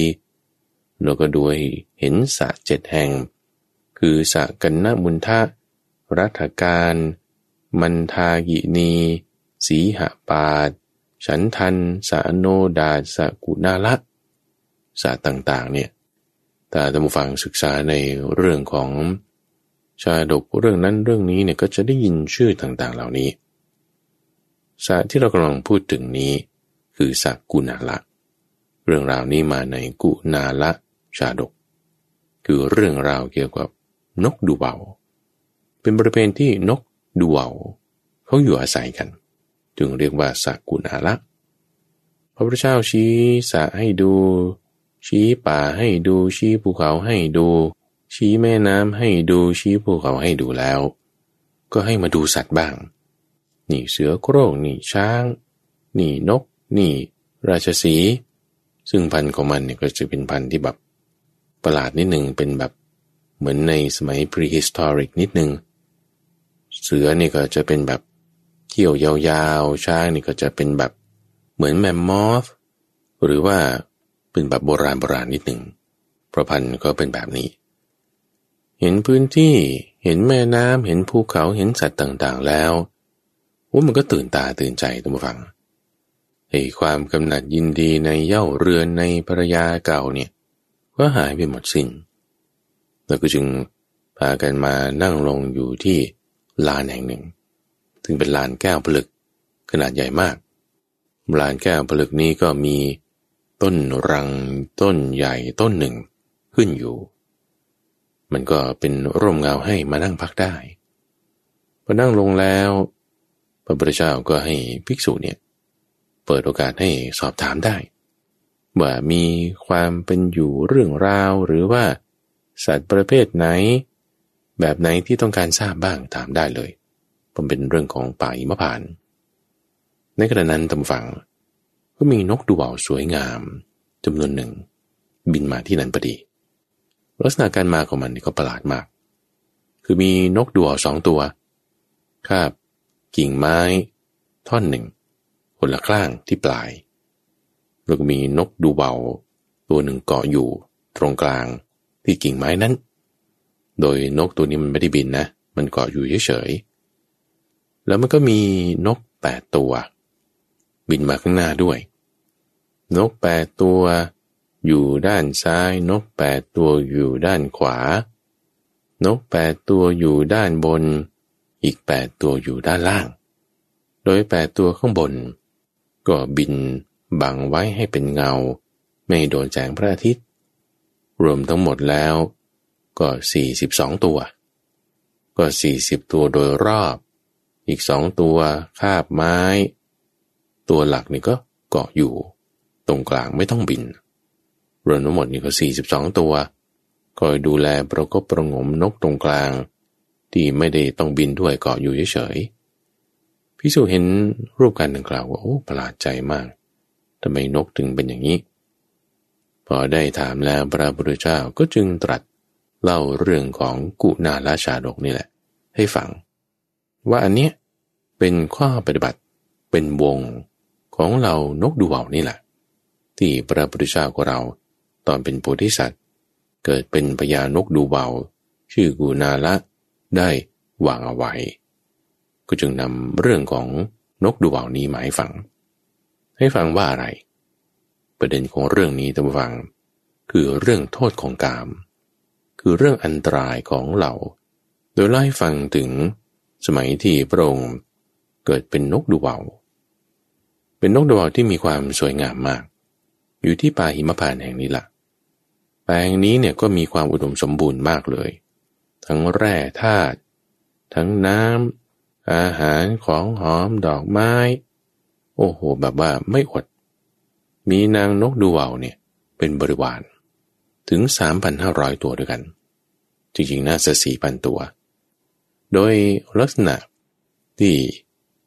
แล้วก็ด้วยเห็นสระเจ็ดแห่ง คือสระกันนมุนทะ รัฐการ มันทากินี สีหาปาด ฉันทันสะโนดาสกุนาละสระต่างๆเนี่ยถ้าท่านผู้ฟังศึกษาในเรื่องของชาดกเรื่องนั้นเรื่องนี้เนี่ยก็จะได้ยินชื่อต่างๆ เหล่านี้สระที่เรากำลังพูดถึงนี้ คือสระกุณาละ เรื่องราวนี้มาในกุนาละชาดก คือเรื่องราวเกี่ยวกับนกดูเบาเป็นบริเวณที่นกดูเบาเขาอยู่อาศัยกัน จึงเรียกว่าสักุณาละพระพุทธเจ้าชี้สะให้ดู ชี้ป่าให้ดู ชี้ภูเขาให้ดู ชี้แม่น้ำให้ดู ชี้ภูเขาให้ดูแล้ว ก็ให้มาดูสัตว์บ้าง นี่เสือโคร่งนี่ช้าง นี่นก นี่ ราชสี ซึ่งพันธุ์ของมันเนี่ยก็จะเป็นพันธุ์ที่แบบประหลาดนิดหนึ่งเป็นแบบเหมือนในสมัย prehistoric นิดหนึ่งเสือนี่ก็จะเป็นแบบ เขี้ยวยาวๆ ช้างนี่ก็จะเป็นแบบเหมือนแมมมอธหรือว่าเป็นแบบโบราณโบราณนิดหนึ่งประพันธ์ก็เป็นแบบนี้ เห็นพื้นที่เห็นแม่น้ำเห็นภูเขาเห็นสัตว์ต่างๆแล้วว่ามันก็ตื่นตาตื่นใจตั้งฟังไอ้ความกำหนัดยินดีในเย่าเรือนในภรรยาเก่าเนี่ยก็หายไปหมดสิน้นแล้วก็จึงพากันมานั่งลงอยู่ที่ลานแห่งหนึ่ง ถึงเป็นลานแก้วผลึก ขนาดใหญ่มาก ลานแก้วผลึกนี้ก็มีต้นรังต้นใหญ่ต้นหนึ่งขึ้นอยู่ มันก็เป็นร่มเงาให้มานั่งพักได้พอนั่งลงแล้ว พระพุทธเจ้าก็ให้ภิกษุเนี่ยเปิดโอกาสให้สอบถามได้ ว่ามีความเป็นอยู่เรื่องราวหรือว่า สัตว์ประเภทไหน แบบไหนที่ต้องการทราบบ้างถามได้เลย ผมเป็นเรื่องของป่าอิมพาน ในขณะนั้นตำฝังก็มีนกดูว่าวสวยงามจำนวนหนึ่ง บินมาที่นั้นพอดี ลักษณะการมาของมันก็ประหลาดมาก คือมีนกดูว่าวสองตัวคาบกิ่งไม้ ท่อนหนึ่ง คนละข้างที่ปลาย แล้วก็มีนกดูเบาตัวหนึ่งเกาะอยู่ตรงกลางที่กิ่งไม้นั้น โดยนกตัวนี้มันไม่ได้บินนะ มันเกาะอยู่เฉยๆ แล้วมันก็มีนกแปดตัว บินมาข้างหน้าด้วย นกแปดตัว อยู่ด้านซ้าย นกแปดตัวอยู่ด้านขวา นกแปดตัวอยู่ด้านบน อีกแปดตัวอยู่ด้านล่าง โดยแปดตัวข้างบน ก็บินบังไว้ให้เป็นเงา ไม่โดนแสงพระอาทิตย์ รวมทั้งหมดแล้ว ก็ 42 ตัว ก็ 40 ตัวโดยรอบ อีกสองตัวคาบไม้ ตัวหลักนี่ก็เกาะอยู่ ตรงกลางไม่ต้องบินรวมทั้งหมดนี่ก็ 42 ตัว คอยดูแลประกบประงมนกตรงกลาง ที่ไม่ได้ต้องบินด้วยเกาะอยู่เฉยๆพิสูจเห็นรูปการดังกล่าวว่าโอ้ประหลาดใจมากทำไมนกถึงเป็นอย่างนี้ พอได้ถามแล้วพระพุทธเจ้าก็จึงตรัสเล่าเรื่องของกุณาราชาดกนี่แหละ ให้ฟัง ว่าอันเนี้ยเป็นข้อปฏิบัติเป็นวงของเรานกดูเบานี่แหละ ที่พระพุทธเจ้าของเราตอนเป็นโพธิสัตว์ เกิดเป็นพญานกดูเบา ชื่อกุณาละได้วางเอาไว้ ก็จึงนำเรื่องของนกดูว่านี้มาให้ฟัง ให้ฟังว่าอะไร ประเด็นของเรื่องนี้ท่านฟัง คือเรื่องโทษของกาม คือเรื่องอันตรายของเรา โดยเล่ฟังถึง สมัยที่พระองค์เกิดเป็นนกดูวาวเป็นนกดูวาวที่มีความสวยงามมาก อยู่ที่ป่าหิมพานต์แห่งนี้ละ่ะแปลงนี้เนี่ยก็มีความอุดมสมบูรณ์มากเลย ทั้งแร่ธาตุทั้งน้ำอาหารของหอมดอกไม้ โอ้โห แบบว่าไม่อด มีนางนกดูวาวเนี่ยเป็นบริวารถึง 3,500 ตัวด้วยกัน จริงๆ น่าจะ4,000 ตัว โดยลักษณะที่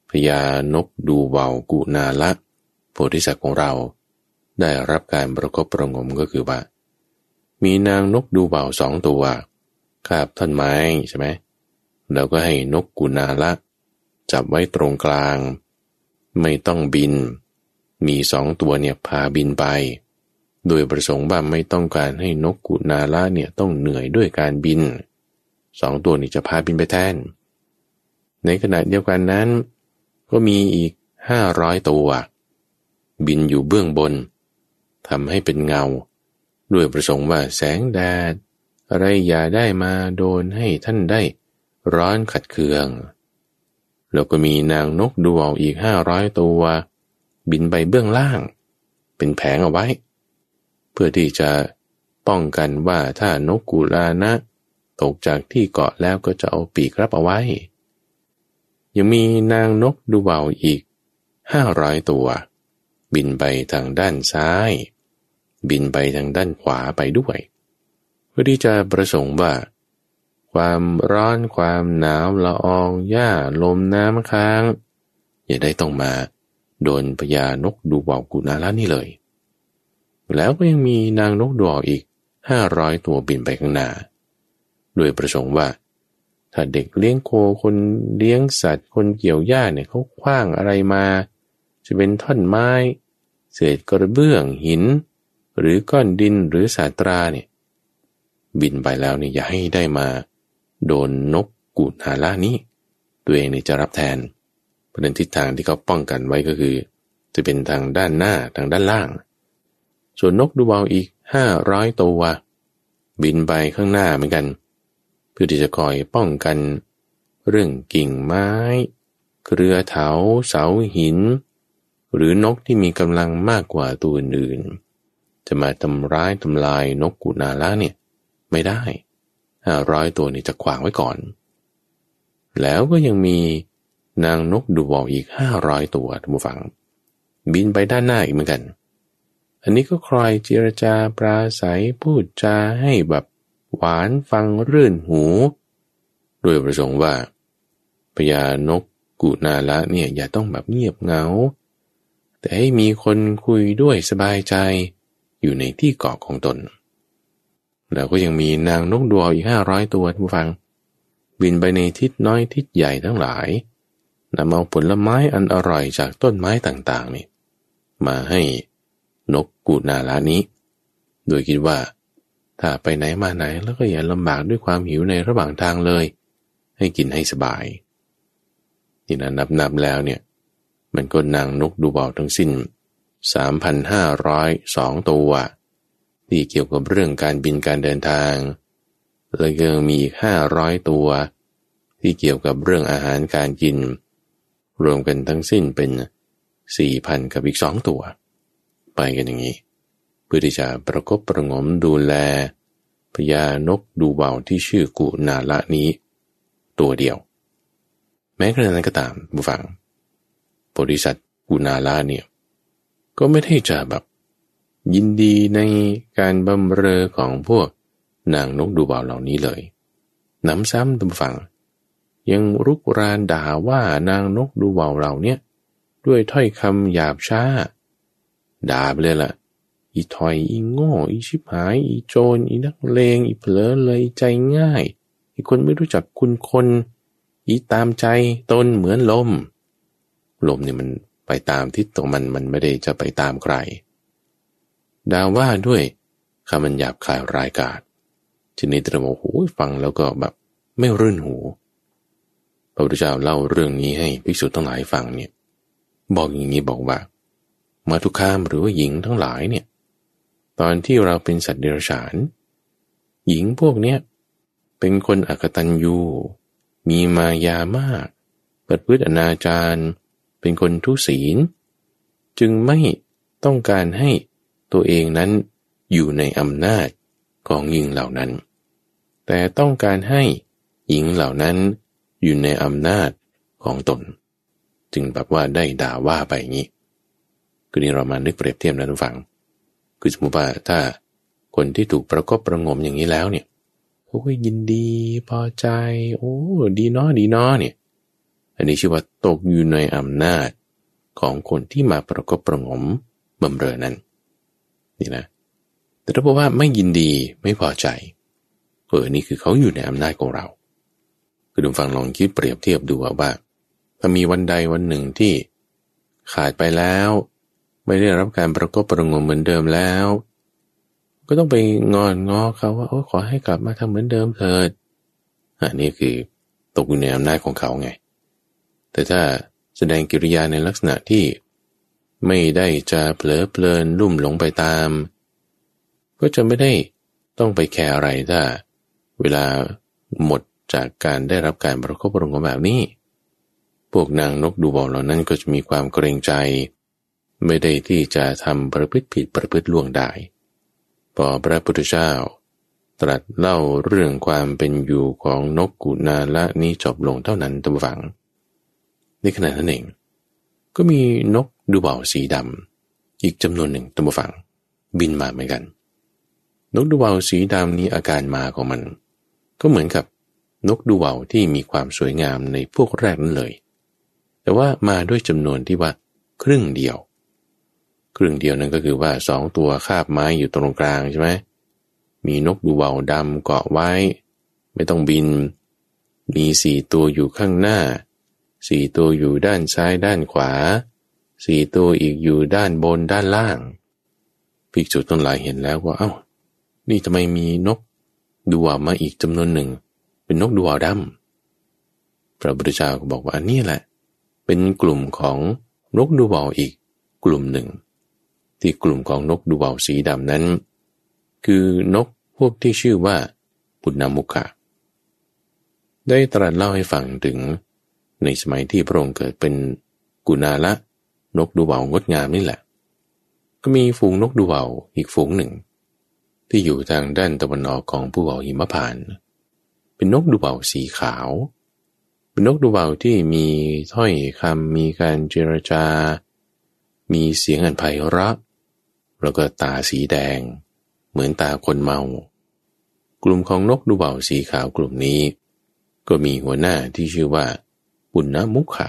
พญานกดูว่ากุนาละโพธิสัตว์ของเราได้รับการประกบประงมก็คือว่า มีนางนกดูเบาสองตัวคาบท่อนไม้ใช่ไหมแล้วก็ให้นกกุนาละจับไว้ตรงกลาง ไม่ต้องบิน มีสองตัวเนี่ยพาบินไป โดยประสงค์ว่าไม่ต้องการให้นกกุนาละเนี่ยต้องเหนื่อยด้วยการบิน สองตัวนี้จะพาบินไปแทน ในขณะเดียวกันนั้น ก็มีอีกห้าร้อยตัว บินอยู่เบื้องบนทำให้เป็นเงา ด้วยประสงค์ว่าแสงแดด อะไรอย่าได้มาโดนให้ท่านได้ร้อนขัดเคือง แล้วก็มีนางนกดูเอาอีกห้าร้อยตัว บินไปเบื้องล่าง เป็นแผงเอาไว้ เพื่อที่จะป้องกันว่าถ้านกกุลานะ ตกจากที่เกาะแล้วก็จะเอาปีกรับเอาไว้ ยังมีนางนกดูเบาอีกห้าร้อยตัว บินไปทางด้านซ้าย บินไปทางด้านขวาไปด้วย เพื่อที่จะประสงค์ว่า ความร้อนความหนาวละอองหญ้าลมน้ำค้าง อย่าได้ต้องมาโดนพญานกดูเบอกกุนาละนี่เลย แล้วก็ยังมีนางนกดวอีกห้าร้อยตัวบินไปข้างหน้า โดยประสงค์ว่า ถ้าเด็กเลี้ยงโคคนเลี้ยงสัตว์ คนเกี่ยวหญ้าเนี่ยเขาคว้างอะไรมา จะเป็นท่อนไม้ เศษกระเบื้องหิน หรือก้อนดินหรือสาตราเนี่ยบินไปแล้วเนี่ยอย่าให้ได้มา โดนนกกูดหาล่านี้ ตัวเองเนี่ยจะรับแทนประเด็นทิศทางที่เขาป้องกันไว้ก็คือ จะเป็นทางด้านหน้าทางด้านล่าง ส่วนนกดูเบาอีกห้าร้อยตัวบินไปข้างหน้าเหมือนกัน พื่อที่จะคอยป้องกัน เรื่องกิ่งไม้ เครือเถาเสาหิน หรือนกที่มีกำลังมากกว่าตัวอื่นจะมาทำร้ายทำลายนกกุนาละเนี่ย ไม่ได้ห้าร้อยตัวนี้จะขวางไว้ก่อน แล้วก็ยังมีนางนกดูบออีกห้าร้อยตัวท่านผู้ฟัง บินไปด้านหน้าอีกเหมือนกัน อันนี้ก็คอยเจรจาปราศัยพูดจาให้แบบ หวานฟังรื่นหูโดยประสงค์ว่าพญานกกุนาละเนี่ยอย่าต้องแบบเงียบเงา แต่ให้มีคนคุยด้วยสบายใจอยู่ในที่เกาะของตน แล้วก็ยังมีนางนกดวงอีกห้าร้อยตัวท่านผู้ฟัง บินไปในทิศน้อยทิศใหญ่ทั้งหลายนำเอาผลไม้อันอร่อยจากต้นไม้ต่างๆนี่มาให้นกกูนาลานี้ โดยคิดว่า ถ้าไปไหนมาไหนแล้วก็อย่าลำบากด้วยความหิวในระหว่างทางเลย ให้กินให้สบายนี่นะนับๆแล้วเนี่ย มันก็นางนกดูเบาทั้งสิ้น 3,502 ตัว ที่เกี่ยวกับเรื่องการบินการเดินทาง แล้วยังมีอีก 500 ตัว ที่เกี่ยวกับเรื่องอาหารการกิน รวมกันทั้งสิ้นเป็น 4,000 กับอีกสองตัว ไปกันอย่างนี้ พื่อที่จะประกบประงมดูแลพญานกดูเบาที่ชื่อกุนาละนี้ ตัวเดียว แม้กระนั้นก็ตามบุฟังบริษัทกุนาละเนี่ยก็ไม่ได้จะแบบ ยินดีในการบำเรอของพวกนางนกดูเบาเหล่านี้เลยน้ำซ้ำตำฝัง ยังรุกรานด่าว่านางนกดูเบาเหล่านี้ด้วยถ้อยคำหยาบช้า ด่าไปเลยล่ะ อีถอยอีโง่อีชิบหาย อีโจรอีนักเลงอีเผลอเลยใจง่าย อีคนไม่รู้จักคุณคน อีตามใจตนเหมือนลม ลมเนี่ยมันไปตามทิศของมันมันไม่ได้จะไปตามใครดาว่าด้วยคำมันหยาบคายรายกาศทีนี้ตระโมโหฟังแล้วก็แบบไม่รื่นหูประพุทธเจ้าเล่าเรื่องนี้ให้ภิกษุทั้งหลายฟังเนี่ยบอกอย่างนี้บอกว่า มาทุกขามหรือว่าหญิงทั้งหลายเนี่ย ตอนที่เราเป็นสัตว์เดรัจฉาน หญิงพวกเนี้ยเป็นคนอักตัญญูมีมายามากปิดพฤติอนาจารเป็นคนทุศีล จึงไม่ต้องการให้ตัวเองนั้นอยู่ในอำนาจของหญิงเหล่านั้น แต่ต้องการให้หญิงเหล่านั้นอยู่ในอำนาจของตน จึงแบบว่าได้ด่าว่าไปอย่างนี้คือนี่เรามานึกเปรียบเทียบนะทุกฝัง คือสมมติว่าถ้าคนที่ถูกประกบประงมอย่างนี้แล้วเนี่ยโอ้ยยินดีพอใจ โอ้ดีเนาะดีเนาะเนี่ย อันนี้ชื่อว่าตกอยู่ในอำนาจของคนที่มาประกบประงมบำเรอนั้น นี่นะ แต่ถ้าบอกว่าไม่ยินดีไม่พอใจเออนี่คือเขาอยู่ในอำนาจของเรา คือดูฟังลองคิดเปรียบเทียบดูว่า ถ้ามีวันใดวันหนึ่งที่ขาดไปแล้ว ไม่ได้รับการประกบประงมเหมือนเดิมแล้ว ก็ต้องไปงอนงอเขาว่าโอ้ขอให้กลับมาทำเหมือนเดิมเถิดอันนี้คือตกอยู่ในอำนาจของเขาไง แต่ถ้าแสดงกิริยาในลักษณะที่ไม่ได้จะเผลอเพลินลุ่มหลงไปตาม ก็จะไม่ได้ต้องไปแคร์อะไรถ้า เวลาหมดจากการได้รับการประคบประงมแบบนี้ พวกนางนกดูบอลเหล่านั้นก็จะมีความเกรงใจ ไม่ได้ที่จะทำประพฤติผิดประพฤติล่วงได้พอพระพุทธเจ้า ตรัสเล่าเรื่องความเป็นอยู่ของนกกุนาละนี้จบลงเท่านั้นตัมฝัง ในขณะนั้นเอง ก็มีนกดูเบาสีดำอีกจำนวนหนึ่งตัมฝัง บินมาเหมือนกัน นกดูเบาสีดำนี้อาการมาของมัน ก็เหมือนกับนกดูเบาที่มีความสวยงามในพวกแรกนั้นเลย แต่ว่ามาด้วยจำนวนที่ว่าครึ่งเดียว ครึ่งเดียวนั้นก็คือว่าสองตัวคาบไม้อยู่ตรงกลางใช่ไหมมีนกดูเบาดำเกาะไว้ ไม่ต้องบิน มีสี่ตัวอยู่ข้างหน้า สี่ตัวอยู่ด้านซ้ายด้านขวา สี่ตัวอีกอยู่ด้านบนด้านล่างภิกษุต้นหลายเห็นแล้วว่าเอา้า นี่ทำไมมีนกดูวามาอีกจำนวนหนึ่ง เป็นนกดูวาดำพระพุทธเจ้าก็บอกว่านี่แหละ เป็นกลุ่มของนกดูวาอีกกลุ่มหนึ่ง ที่กลุ่มของนกดูเบาสีดำนั้น คือนกพวกที่ชื่อว่าปุณณมุขะได้ตรัสเล่าให้ฟังถึงในสมัยที่พระองค์เกิดเป็นกุณาละ นกดูเบางดงามนี่แหละ ก็มีฝูงนกดูเบาอีกฝูงหนึ่ง ที่อยู่ทางด้านตะวันออกของภูเขาหิมพานเป็นนกดูเบาสีขาว เป็นนกดูเบาที่มีถ้อยคำมีการเจรจา มีเสียงอันไพเราะ แล้วก็ตาสีแดง เหมือนตาคนเมา กลุ่มของนกดูเบาสีขาวกลุ่มนี้ ก็มีหัวหน้าที่ชื่อว่า ปุณณมุขะ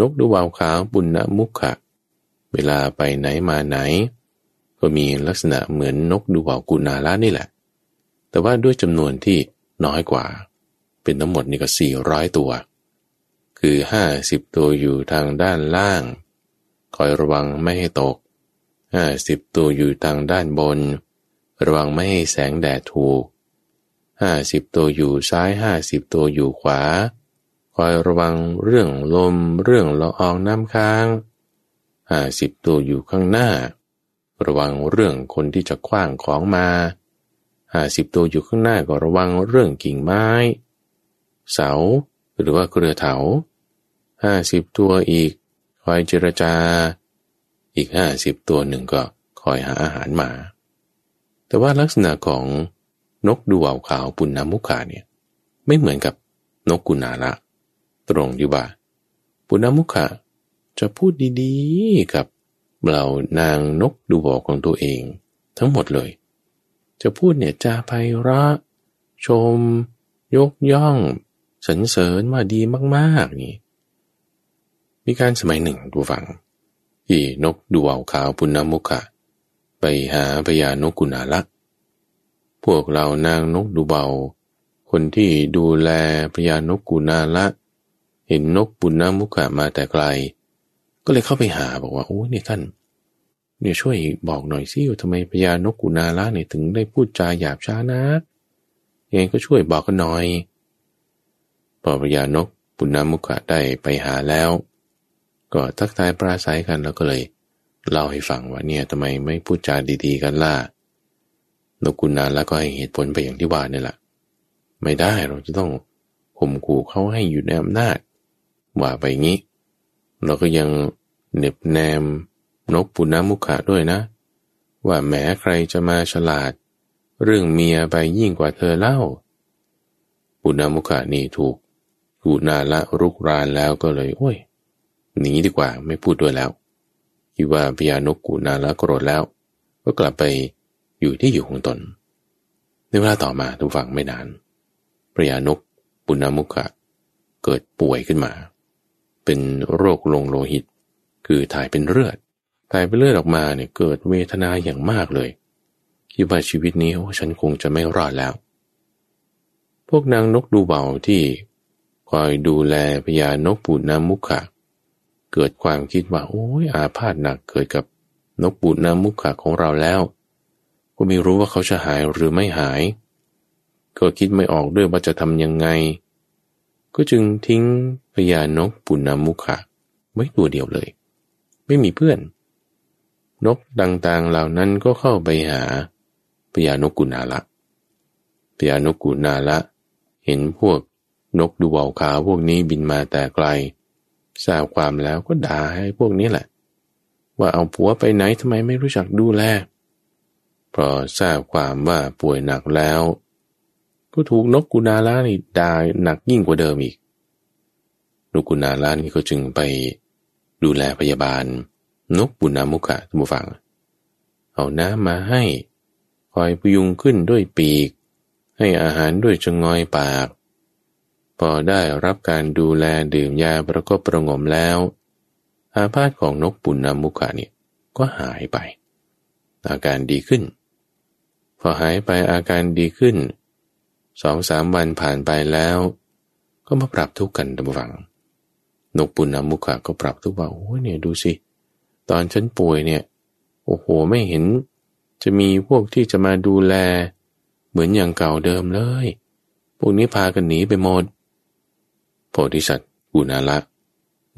นกดูเบาขาวปุณณมุขะเวลาไปไหนมาไหน ก็มีลักษณะเหมือนนกดูเบากุณาละนี่แหละ แต่ว่าด้วยจำนวนที่น้อยกว่า เป็นทั้งหมดนี่ก็สี่ร้อยตัว คือห้าสิบตัวอยู่ทางด้านล่าง คอยระวังไม่ให้ตก สิบตัวอยู่ทางด้านบน ระวังไม่ให้แสงแดดถูกห้าสิบตัวอยู่ซ้ายห้าสิบตัวอยู่ขวา คอยระวังเรื่องลมเรื่องละอองน้ำค้างห้าสิบตัวอยู่ข้างหน้า ระวังเรื่องคนที่จะคว้างของมาห้าสิบตัวอยู่ข้างหน้าก็ระวังเรื่องกิ่งไม้ เสา หรือว่าเครือเถาห้าสิบตัวอีก คอยเจรจา อีกห้าสิบตัวหนึ่งก็คอยหาอาหารมา แต่ว่าลักษณะของนกดูวาวขาวปุณณมุขาเนี่ยไม่เหมือนกับนกกุณาละ ตรงอยู่บ่าปุณณมุขะจะพูดดีๆกับเรานางนกดูบอกของตัวเอง ทั้งหมดเลย จะพูดเนี่ยจาไพเราะชม ยกย่องสรรเสริญว่าดีมากๆนี่มีการสมัยหนึ่งดูฟัง ที่นกดูวาวขาวปุณณมุขะไปหาพญานกกุณาลักพวกเรานางนกดูเบา คนที่ดูแลพญานกกุณาละ เห็นนกปุณณมุขะมาแต่ไกล ก็เลยเข้าไปหาบอกว่าโอ้เนี่ยท่านเนี่ยช่วยบอกหน่อยสิว่าทำไมพญานกกุณาละเนี่ยถึงได้พูดจาหยาบช้านะยังก็ช่วยบอกกันหน่อยพอพอพญานกปุณณมุขะได้ไปหาแล้ว ก็ทักทายปราศัยกันแล้วก็เลย เล่าให้ฟังว่าเนี่ยทำไมไม่พูดจาดีๆกันล่ะนกกุณาแล้วก็ให้เหตุผลไปอย่างที่ว่านี่แหละไม่ได้เราจะต้องข่มขู่เขาให้อยู่ในอำนาจว่าไปงี้ เราก็ยังเน็บแนมนกปุณณมุขะด้วยนะ ว่าแม้ใครจะมาฉลาด เรื่องเมียไปยิ่งกว่าเธอเล่า ปุณณมุขะนี่ถูกกูนาละรุกรานแล้วก็เลย โอ้ย หนีดีกว่าไม่พูดด้วยแล้วคิดว่าพญานกกูนาละโกรธแล้ว ก็กลับไปอยู่ที่อยู่ของตน ในเวลาต่อมาทุกฝั่งไม่นานพญานกปุณณมุขะเกิดป่วยขึ้นมา เป็นโรคลงโลหิต คือถ่ายเป็นเลือด ถ่ายเป็นเลือดออกมาเนี่ยเกิดเวทนาอย่างมากเลยคิดว่าชีวิตนี้โอ้ฉันคงจะไม่รอดแล้ว พวกนางนกดูเบาที่คอยดูแลพญานกปูน้ำมุขะ เกิดความคิดว่าโอ้ยอาพาธหนักเกิดกับนกปูน้ำมุขะของเราแล้ว ก็ไม่รู้ว่าเขาจะหายหรือไม่หาย ก็คิดไม่ออกด้วยว่าจะทำยังไง ก็จึงทิ้งพญานกปูน้ำมุขะไว้ตัวเดียวเลย ไม่มีเพื่อน นกต่างๆเหล่านั้นก็เข้าไปหาพญานกกุณาละพญานกกุณาละ เห็นพวกนกดูเบาขาพวกนี้บินมาแต่ไกล ทราบความแล้วก็ด่าให้พวกนี้แหละ ว่าเอาผัวไปไหนทำไมไม่รู้จักดูแลพอทราบความว่าป่วยหนักแล้ว ก็ถูกนกกุนาลานี่ด่าหนักยิ่งกว่าเดิมอีกนกกุนาลานี่ก็จึงไปดูแลพยาบาล นกบุนามุขะทุกฝัง เอาน้ำมาให้ คอยพยุงขึ้นด้วยปีก ให้อาหารด้วยจงงอยปาก พอได้รับการดูแลดื่มยาประกบประงมแล้ว อาพาธของนกปุณณมุขะนี่ยก็หายไป อาการดีขึ้น พอหายไปอาการดีขึ้นสองสามวันผ่านไปแล้ว ก็มาปรับทุกข์กันตามฝังนกปุณณมุขะก็ปรับทุกข์ว่าโอ้เนี่ยดูสิตอนฉันป่วยเนี่ย โอ้โหไม่เห็น จะมีพวกที่จะมาดูแล เหมือนอย่างเก่าเดิมเลย พวกนี้พากันหนีไปหมด ธิสัตว์อุณาละ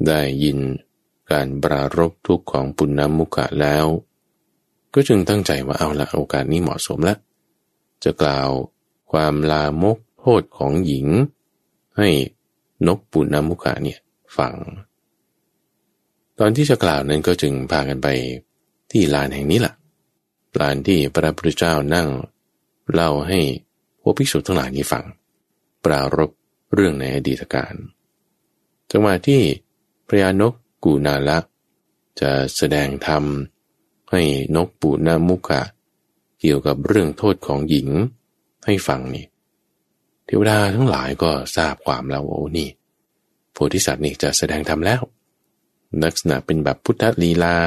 ได้ยินการปรารบทุกข์ของปุณณมุขะแล้ว ก็จึงตั้งใจว่าเอาละโอกาสนี้เหมาะสมแล้วจะกล่าวความลามกโทษของหญิง ให้นกปุณณมุขะเนี่ยฟัง ตอนที่จะกล่าวนั้นก็จึงพากันไปที่ลานแห่งนี้แหละลานที่พระพุทธเจ้านั่ง เล่าให้พวกภิกษุทั้งหลายนี้ฟัง ปรารบ เรื่องในอดีตการจังหวะที่พระยานกกูนาละจะแสดงธรรมให้นกปูนามุกะ เกี่ยวกับเรื่องโทษของหญิงให้ฟังนี่เทวดาทั้งหลายก็ทราบความแล้วโอ้นี่โพธิสัตว์นี่จะแสดงธรรมแล้ว ลักษณะเป็นแบบพุทธลีลา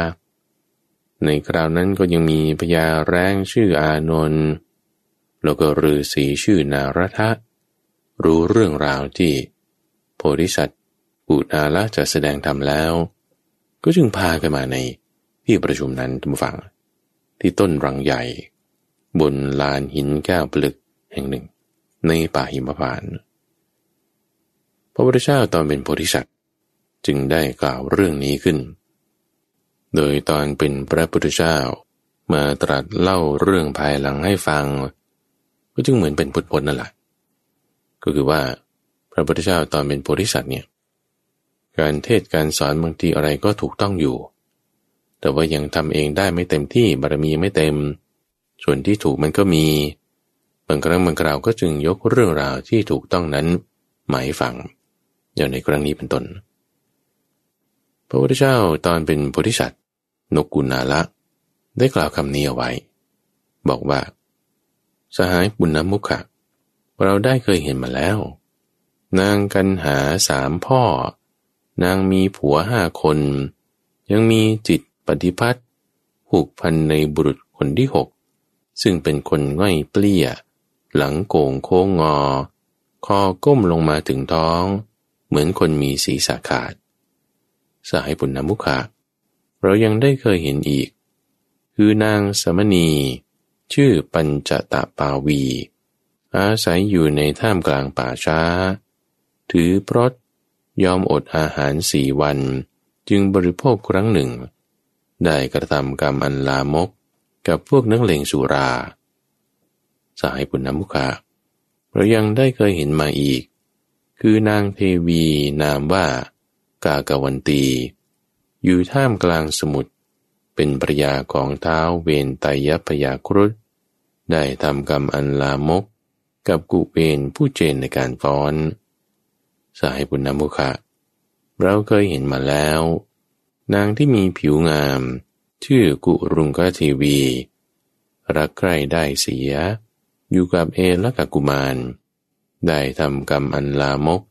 ในคราวนั้นก็ยังมีพญาแรงชื่ออานนท์แล้วก็ฤาษีชื่อนารทะ รู้เรื่องราวที่โพธิสัตว์ปูดาละจะแสดงธรรมแล้ว ก็จึงพากันมาในที่ประชุมนั้นทุกฝังที่ต้นรังใหญ่ บนลานหินแก้วปลึกแห่งหนึ่ง ในป่าหิมพานต์พระพุทธเจ้าตอนเป็นโพธิสัตว์จึงได้กล่าวเรื่องนี้ขึ้น โดยตอนเป็นพระพุทธเจ้ามาตรัสเล่าเรื่องภายหลังให้ฟัง ก็จึงเหมือนเป็นพุทธพจน์นั่นแหละ ก็คือว่าพระพุทธเจ้าตอนเป็นโพธิสัตว์เนี่ยการเทศการสอนบางทีอะไรก็ถูกต้องอยู่ แต่ว่ายังทำเองได้ไม่เต็มที่บารมีไม่เต็ม ส่วนที่ถูกมันก็มี บางครั้งบางคราวก็จึงยกเรื่องราวที่ถูกต้องนั้นหมายฟังอย่างในครั้งนี้เป็นต้นพระพุทธเจ้าตอนเป็นโพธิสัตว์นกกุณาละ ได้กล่าวคำนี้เอาไว้ บอกว่า สหายบุญนำมุขะ เราได้เคยเห็นมาแล้ว นางกันหาสามพ่อ นางมีผัวห้าคน ยังมีจิตปฏิพัต์ผูกพันในบุรุษคนที่หกซึ่งเป็นคนง่อยเปลี้ย หลังโก่งโค้งงอ คอก้มลงมาถึงท้อง เหมือนคนมีศีรษะขาด สายปุณณมุขะเรายังได้เคยเห็นอีก คือนางสมณี ชื่อปัญจตะปาวี อาศัยอยู่ในท่ามกลางป่าช้า ถือพรตยอมอดอาหารสี่วัน จึงบริโภคครั้งหนึ่ง ได้กระทำกรรมอันลามกกับพวกนักเลงสุรา สายปุณณมุขะเรายังได้เคยเห็นมาอีก คือนางเทวีนามว่ากากวันตี อยู่ท่ามกลางสมุทรเป็นปรยาของเท้าเวนไตยพยาครุฑได้ทำกรรมอันลามก กับกุเวนผู้เจนในการฟ้อน สายปุณณมุขะ เราเคยเห็นมาแล้ว นางที่มีผิวงาม ชื่อกุรุงกทีวี รักใคร่ได้เสีย อยู่กับเอละกับกุมาร ได้ทำกรรมอันลามก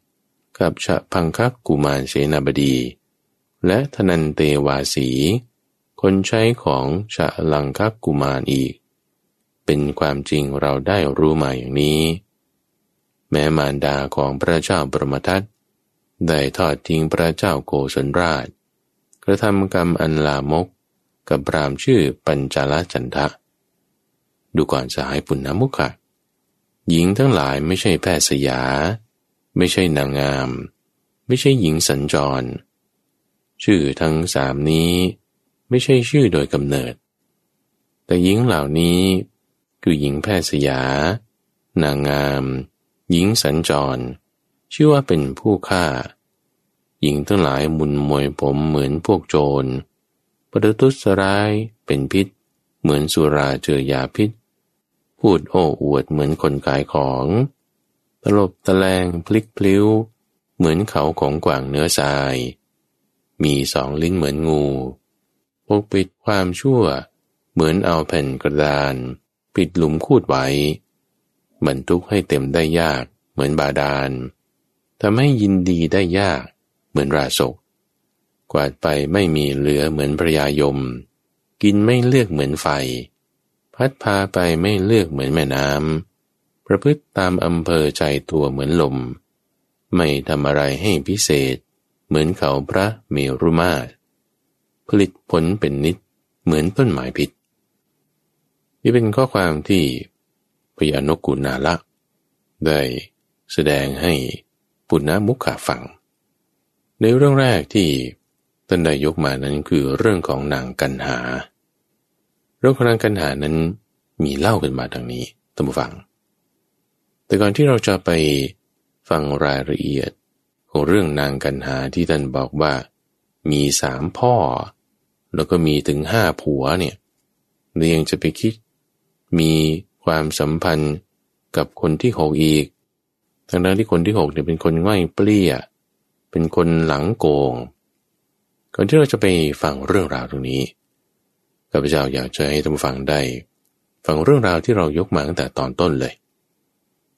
กับชะพังคักกุมารเสนาบดี และทนันเตวาสี คนใช้ของชะลังคักกุมารอีก เป็นความจริงเราได้รู้มาอย่างนี้ แม้มารดาของพระเจ้าปรมทัตได้ทอดทิ้งพระเจ้าโกศลราช กระทำกรรมอันลามกกับพรามชื่อปัญจลจันทะ ดูก่อนสหายปุณณมุขะหญิงทั้งหลายไม่ใช่แพทย์สยา ไม่ใช่นางงาม ไม่ใช่หญิงสัญจร ชื่อทั้งสามนี้ ไม่ใช่ชื่อโดยกำเนิด แต่หญิงเหล่านี้ คือหญิงแพทย์สยา นางงาม หญิงสัญจร ชื่อว่าเป็นผู้ฆ่า หญิงทั้งหลายมุนมวยผมเหมือนพวกโจร ประทุษร้ายเป็นพิษ เหมือนสุราเจอยาพิษ พูดโอ้อวดเหมือนคนขายของ ตลบตะแลงพลิกพลิ้ว เหมือนเขาของกว่างเนื้อทราย มีสองลิ้นเหมือนงูปกปิดความชั่ว เหมือนเอาแผ่นกระดาน ปิดหลุมคูดไว้บรรทุกให้เต็มได้ยากเหมือนบาดาลทำให้ยินดีได้ยากเหมือนราศก กวาดไปไม่มีเหลือเหมือนพระยายม กินไม่เลือกเหมือนไฟ พัดพาไปไม่เลือกเหมือนแม่น้ำประพฤติตามอำเภอใจตัวเหมือนลม ไม่ทำอะไรให้พิเศษ เหมือนเขาพระเมรุมาตผลิตผลเป็นนิดเหมือนต้นไม้พิษ นี่เป็นข้อความที่พยานกุณาละได้แสดงให้ปุณณมุขาฟัง ในเรื่องแรกที่ท่านได้ยกมานั้นคือเรื่องของนางกันหา เรื่องของนางกันหานั้นมีเล่ากันมาดังนี้ท่านผู้ฟัง แต่ก่อนที่เราจะไปฟังรายละเอียดของเรื่องนางกันหาที่ท่านบอกว่ามีสามพ่อ แล้วก็มีถึงห้าผัวเนี่ยเรายังจะไปคิด มีความสัมพันธ์กับคนที่หกอีกทั้งนั้นที่คนที่หกเนี่ยเป็นคนง่อยเปรี้ย เป็นคนหลังโกง ก่อนที่เราจะไปฟังเรื่องราวตรงนี้ข้าพเจ้าอยากจะให้ท่านฟังได้ ฟังเรื่องราวที่เรายกมาตั้งแต่ตอนต้นเลย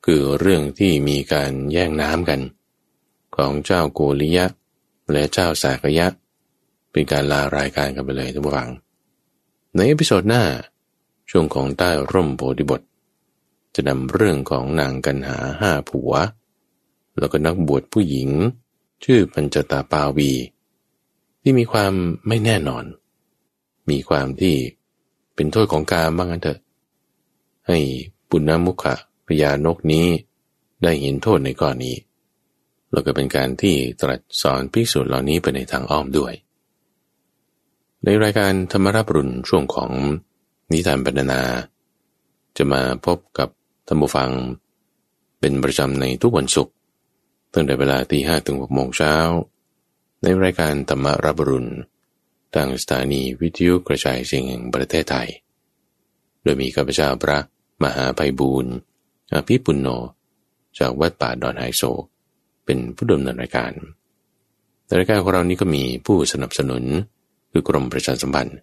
คือเรื่องที่มีการแย่งน้ำกัน ของเจ้าโกลิยะ และเจ้าศากยะ เป็นการลารายการกันไปเลยท่านผู้ฟัง ใน episode หน้า ช่วงของใต้ร่มโพธิบท จะนำเรื่องของนางกัณหาห้าผัว แล้วก็นักบวชผู้หญิง ชื่อปัญจตาปาวี ที่มีความไม่แน่นอน มีความที่เป็นโทษของการบ้างกันเถอะ ให้ปุณณมุขะพญานกนี้ได้เห็นโทษในก้อนนี้ แล้วก็เป็นการที่ตรัสสอนภิกษุเหล่านี้ไปในทางอ้อมด้วย ในรายการธรรมรับรุนช่วงของ นิทานบรรณนา จะมาพบกับท่านผู้ฟัง เป็นประจำในทุกวันศุกร์ตั้งแต่เวลาตีห้ถึงหกโมงเช้า ในรายการธรรมรับรุณทางสถานีวิทยุกระจายเสียงแห่งประเทศไทย โดยมีข้าพเจ้าพระมหาไพบูรณ์อภิปุณโญจากวัดป่าดอนไฮโซ เป็นผู้ดำเนินรายการรายการของเรานี้ก็มีผู้สนับสนุนคือกรมประชาสัมพันธ์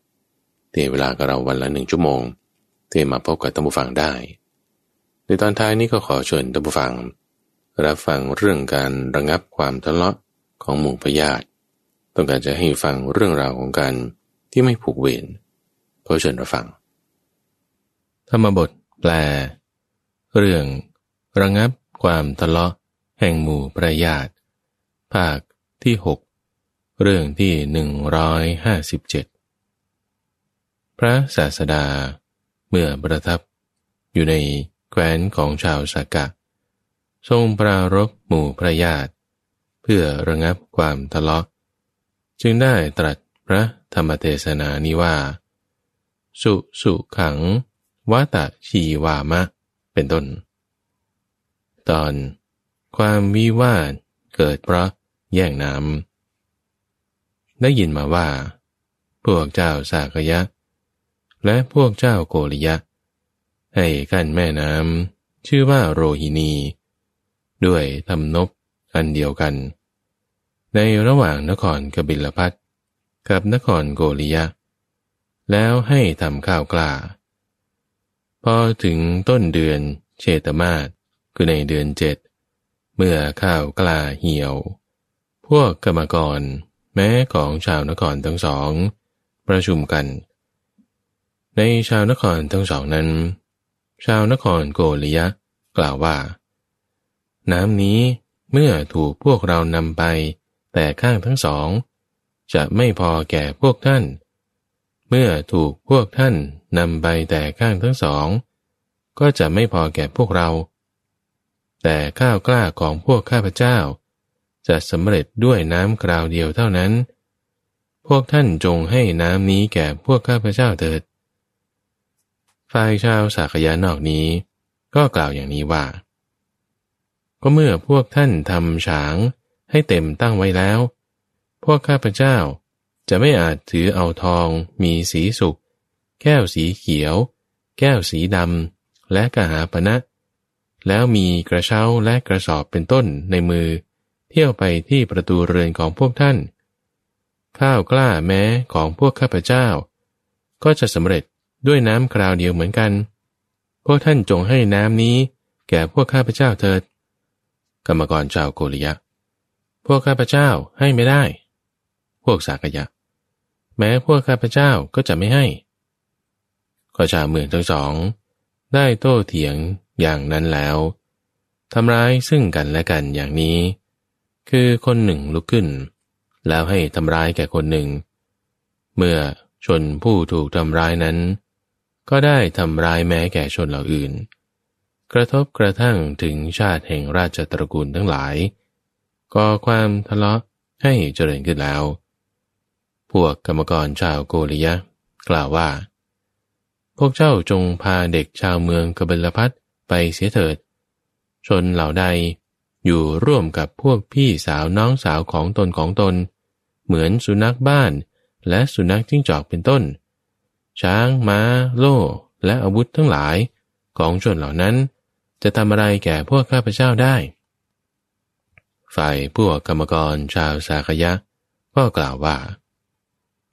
เทเวลากับเราวันละหนึ่งชั่วโมงเทมาพบกับท่านผู้ฟังได้ ในตอนท้ายนี้ก็ขอเชิญท่านผู้ฟัง รับฟังเรื่องการระงับความทะเลาะของหมู่พญาติต้องการจะให้ฟังเรื่องราวของการที่ไม่ผูกเวรขอเชิญรับฟัง ธรรมบทแปล เรื่องระงับความทะเลาะแห่งหมู่ประญาติภาคที่หกเรื่องที่หนึ่ง ร้อยห้าสิบเจ็ดพระศาสดา เมื่อประทับ อยู่ในแคว้นของชาวสากะ ทรงปรารบหมู่พระญาติ เพื่อระงับความทะเลาะ จึงได้ตรัสพระธรรมเทศนานี้ว่า สุสุขังวัตชีวามะ เป็นต้น ตอน ความวิวาทเกิดเพราะแย่งน้ำได้ยินมาว่า พวกเจ้าสากยะ และพวกเจ้าโกริยะ ให้กันแม่น้ำชื่อว่าโรหินี ด้วยทำนบอันเดียวกัน ในระหว่างนครกบิลพัทกับนครโกริยะ แล้วให้ทำข้าวกล้า พอถึงต้นเดือนเชตมาศคือในเดือนเจ็ดเมื่อข้าวกล้าเหี่ยว พวกกรรมกรแม้ของชาวนครทั้งสอง ประชุมกัน ในชาวนครทั้งสองนั้น ชาวนครโกริยะ กล่าวว่า น้ำนี้เมื่อถูกพวกเรานำไป แต่ข้างทั้งสอง จะไม่พอแก่พวกท่าน เมื่อถูกพวกท่านนำไปแต่ข้างทั้งสอง ก็จะไม่พอแก่พวกเรา แต่ข้าวกล้าของพวกข้าพเจ้า จะสำเร็จด้วยน้ำคราวเดียวเท่านั้น พวกท่านจงให้น้ำนี้แก่พวกข้าพเจ้าเถิด ฝ่ายชาวสากยานอกนี้ ก็กล่าวอย่างนี้ว่า ก็เมื่อพวกท่านทำฉางให้เต็มตั้งไว้แล้ว พวกข้าพเจ้าจะไม่อาจถือเอาทองมีสีสุกแก้วสีเขียว แก้วสีดำและกะหาปณะแล้วมีกระเช้าและกระสอบเป็นต้นในมือ เที่ยวไปที่ประตูเรือนของพวกท่าน ข้าวกล้าแม้ของพวกข้าพเจ้า ก็จะสำเร็จ ด้วยน้ำคราวเดียวเหมือนกัน พวกท่านจงให้น้ำนี้ แก่พวกข้าพเจ้าเถิด กรรมกรเจ้าโกริยะ พวกข้าพเจ้าให้ไม่ได้ พวกสากยะ แม้พวกข้าพเจ้าก็จะไม่ให้ก็ชาวเมืองทั้งสอง ได้โต้เถียงอย่างนั้นแล้วทำร้ายซึ่งกันและกันอย่างนี้ คือคนหนึ่งลุกขึ้น แล้วให้ทำร้ายแก่คนหนึ่ง เมื่อชนผู้ถูกทำร้ายนั้น ก็ได้ทำร้ายแม้แก่ชนเหล่าอื่น กระทบกระทั่งถึงชาติแห่งราชตระกูลทั้งหลายก่อความทะเลาะให้เจริญขึ้นแล้ว พวกกรรมกรชาวโกริยะ กล่าวว่า พวกเจ้าจงพาเด็กชาวเมืองกบิลพัทไปเสียเถิด ชนเหล่าใดอยู่ร่วมกับพวกพี่สาวน้องสาวของตนของตน เหมือนสุนัขบ้านและสุนัขจิ้งจอกเป็นต้น ช้างม้า โล่ และอาวุธทั้งหลายของชนเหล่านั้น จะทำอะไรแก่พวกข้าพเจ้าได้ ฝ่ายพวกกรรมกรชาวสาคยะ ก็กล่าวว่า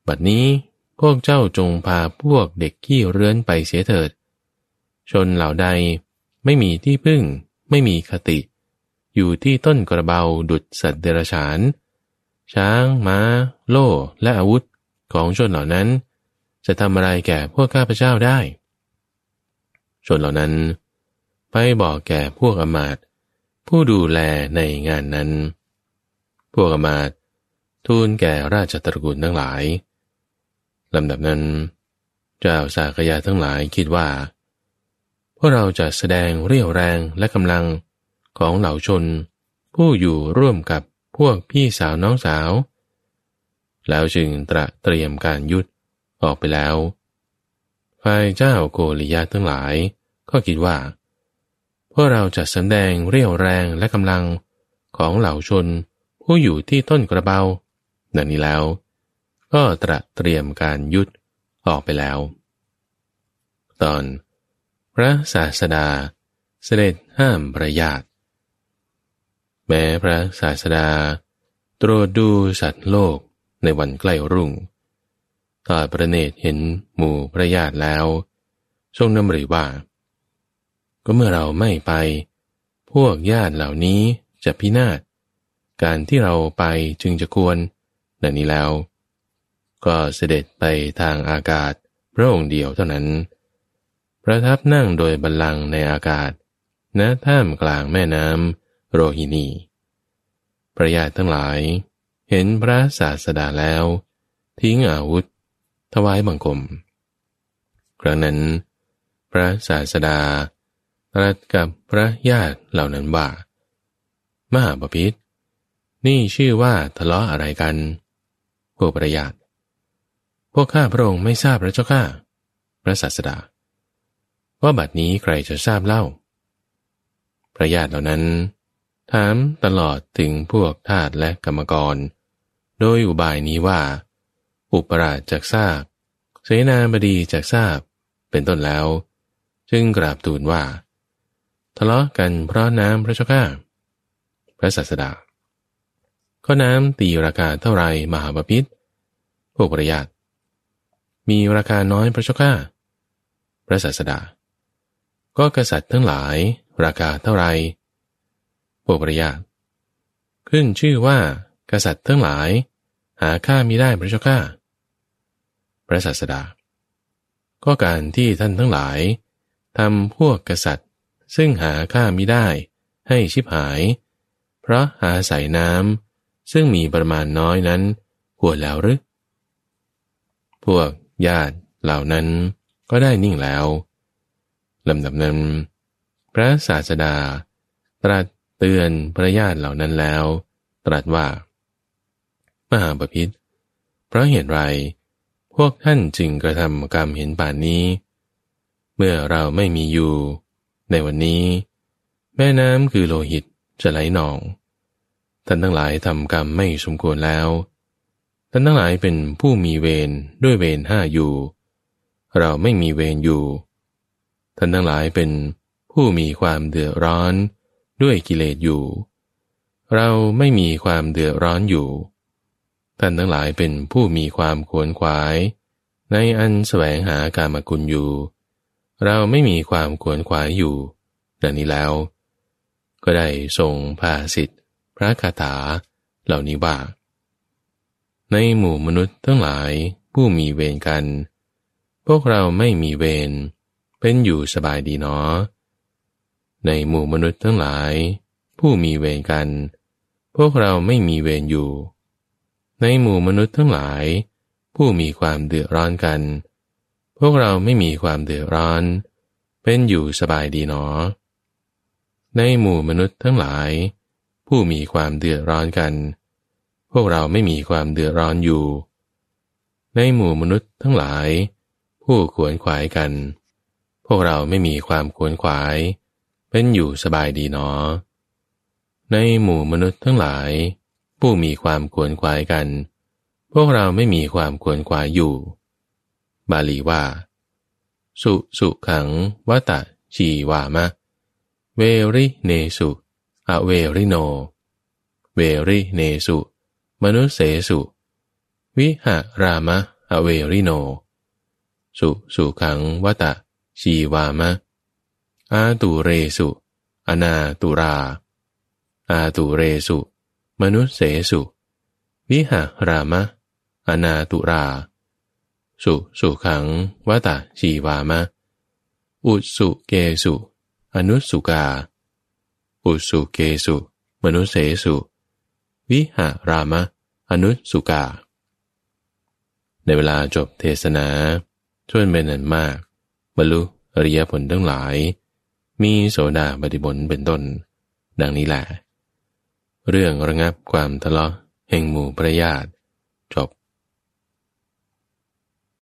บัดนี้พวกเจ้าจงพาพวกเด็กขี้เรื้อนไปเสียเถิด ชนเหล่าใดไม่มีที่พึ่ง ไม่มีคติ อยู่ที่ต้นกระเบาดุดสัตว์เดรัจฉาน ช้างม้า โล่ และอาวุธของชนเหล่านั้น จะทำอะไรแก่พวกข้าพเจ้าได้ ชนเหล่านั้น ไปบอกแก่พวกอมาตผู้ดูแลในงานนั้น พวกอมาตทูลแก่ราชตระกูลทั้งหลายลำดับนั้น เจ้าสากยาทั้งหลายคิดว่า พวกเราจะแสดงเรี่ยวแรงและกำลังของเหล่าชน ผู้อยู่ร่วมกับพวกพี่สาวน้องสาว แล้วจึงตระเตรียมการยุด ออกไปแล้วฝ่ายเจ้าโกริยาทั้งหลาย ก็คิดว่า พวกเราจะแสดงเรี่ยวแรงและกำลังของเหล่าชนผู้อยู่ที่ต้นกระเบาดังนี้แล้ว ก็ตระเตรียมการยุดออกไปแล้ว ตอน พระศาสดา เสด็จห้ามประยาตแม้พระศาสดา ตรวจดูสัตว์โลกในวันใกล้รุ่ง ตอดประเนตเห็นหมู่พระญาติแล้ว ทรงนำริว่า ก็เมื่อเราไม่ไป พวกญาติเหล่านี้จะพินาศ การที่เราไปจึงจะควรดังนี้แล้ว ก็เสด็จไปทางอากาศพระองค์เดียวเท่านั้น ประทับนั่งโดยบัลลังก์ในอากาศณท่ามกลางแม่น้ำโรฮินีพระญาติทั้งหลาย เห็นพระศาสดาแล้ว ทิ้งอาวุธ ถวายบังคม ครั้งนั้น พระศาสดาตรัสกับพระญาติเหล่านั้นว่า มหาปพิธนี่ชื่อว่าทะเลาะอะไรกัน พวกประหยัดพวกข้าพระองค์ไม่ทราบพระเจ้าข้า พระศาสดา ว่าบัดนี้ใครจะทราบเล่า พระญาติเหล่านั้น ถามตลอดถึงพวกทาสและกรรมกร โดยอุบายนี้ว่า อุปราชจากทราบเสนาบดีจากทราบเป็นต้นแล้ว จึงกราบทูลว่า ทะเลาะกันเพราะน้ำพระเจ้าข้าพระศาสดา ก็น้ำตีราคาเท่าไรมหาบพิษพวกประหยัดมีราคาน้อยพระเจ้าข้าพระศาสดา ก็กษัตริย์ทั้งหลายราคาเท่าไรพวกประหยัดขึ้นชื่อว่ากษัตริย์ทั้งหลาย หาค่ามิได้พระเจ้าข้า พระศาสดา ก็การที่ท่านทั้งหลายทำพวกกษัตริย์ ซึ่งหาค่ามิได้ ให้ชิบหาย เพราะหาใส่น้ำซึ่งมีประมาณน้อยนั้นควรแล้วหรือพวกญาติเหล่านั้นก็ได้นิ่งแล้วลำดับนั้น พระศาสดา ตรัสเตือนพระญาติเหล่านั้นแล้ว ตรัสว่า มหาปพิธเพราะเหตุไร วกท่านจึงกระทำกรรมเห็นป่านนี้ เมื่อเราไม่มีอยู่ ในวันนี้ แม่น้ำคือโลหิตจะไหลนอง ท่านทั้งหลายทำกรรมไม่สมควรแล้ว ท่านทั้งหลายเป็นผู้มีเวรด้วยเวรห้าอยู่ เราไม่มีเวรอยู่ ท่านทั้งหลายเป็นผู้มีความเดือดร้อนด้วยกิเลสอยู่ เราไม่มีความเดือดร้อนอยู่ ท่านทั้งหลายเป็นผู้มีความขวนขวาย ในอันแสวงหากามกุลอยู่ เราไม่มีความขวนขวายอยู่ดังนี้แล้ว ก็ได้ทรงพาสิทธิพระคาถาเหล่านี้ว่า ในหมู่มนุษย์ทั้งหลายผู้มีเวรกัน พวกเราไม่มีเวรเป็นอยู่สบายดีเนาะในหมู่มนุษย์ทั้งหลาย ผู้มีเวรกัน พวกเราไม่มีเวรอยู่ ในหมู่มนุษย์ทั้งหลาย ผู้มีความเดือดร้อนกัน พวกเราไม่มีความเดือดร้อน เป็นอยู่สบายดีเนาะในหมู่มนุษย์ทั้งหลาย ผู้มีความเดือดร้อนกัน พวกเราไม่มีความเดือดร้อนอยู่ ในหมู่มนุษย์ทั้งหลาย ผู้ขวนขวายกัน พวกเราไม่มีความขวนขวาย เป็นอยู่สบายดีหนอ ในหมู่มนุษย์ทั้งหลาย ผู้มีความขวนขวายกัน พวกเราไม่มีความขวนขวายอยู่ บาลีว่า สุสุขังวัตะชีวามะ เวริเนสุอเวริโน เวริเนสุ มนุเสสุ วิหารามะอเวริโน สุสุขังวตะชีวามะ อาตุเรสุ อนาตุรา อาตุเรสุ มนุษย์เสสุ วิหารามะ อนาตุรา สุสุขังวตะชีวามะ อุสุเกสุ อนุสุกา อุสุเกสุ มนุษย์เสสุ วิหารามะ อนุสุกา ในเวลาจบเทศนาชวนเป็นอันมากบรรลุอริยผลทั้งหลาย มีโสดาปฏิบลเป็นต้น ดังนี้แหละ เรื่องระงับความทะเลาะแห่งหมู่ประญาติจบ